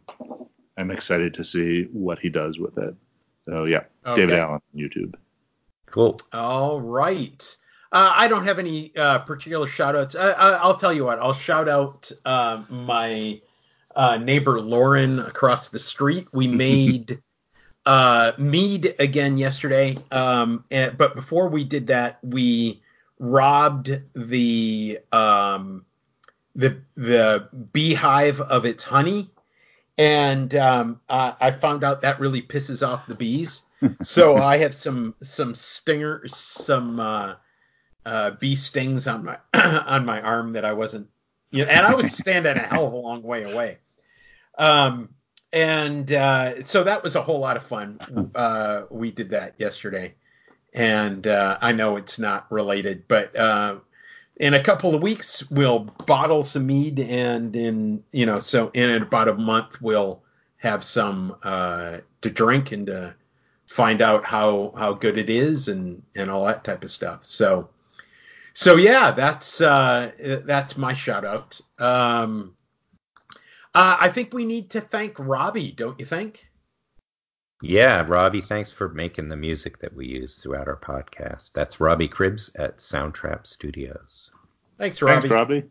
I'm excited to see what he does with it. So yeah, okay. David Allen on YouTube. Cool. All right. Uh, I don't have any uh, particular shout outs. I, will tell you what, I'll shout out uh, my uh, neighbor Lauren across the street. We made uh, mead again yesterday. Um, and, but before we did that, we robbed the um, the the beehive of its honey, and um, I, I found out that really pisses off the bees. so I have some some stingers, some uh, uh, bee stings on my on my arm that I wasn't, you know, and I was standing a hell of a long way away. Um, and uh, so that was a whole lot of fun. Uh, we did that yesterday, and uh, I know it's not related, but uh, in a couple of weeks we'll bottle some mead, and in you know, so in about a month we'll have some uh, to drink and to find out how how good it is and and all that type of stuff. So so yeah, that's uh, that's my shout out. Um, uh, I think we need to thank Robbie, don't you think? Yeah, Robbie, thanks for making the music that we use throughout our podcast. That's Robbie Cribbs at Soundtrap Studios. Thanks, Robbie. Thanks, Robbie.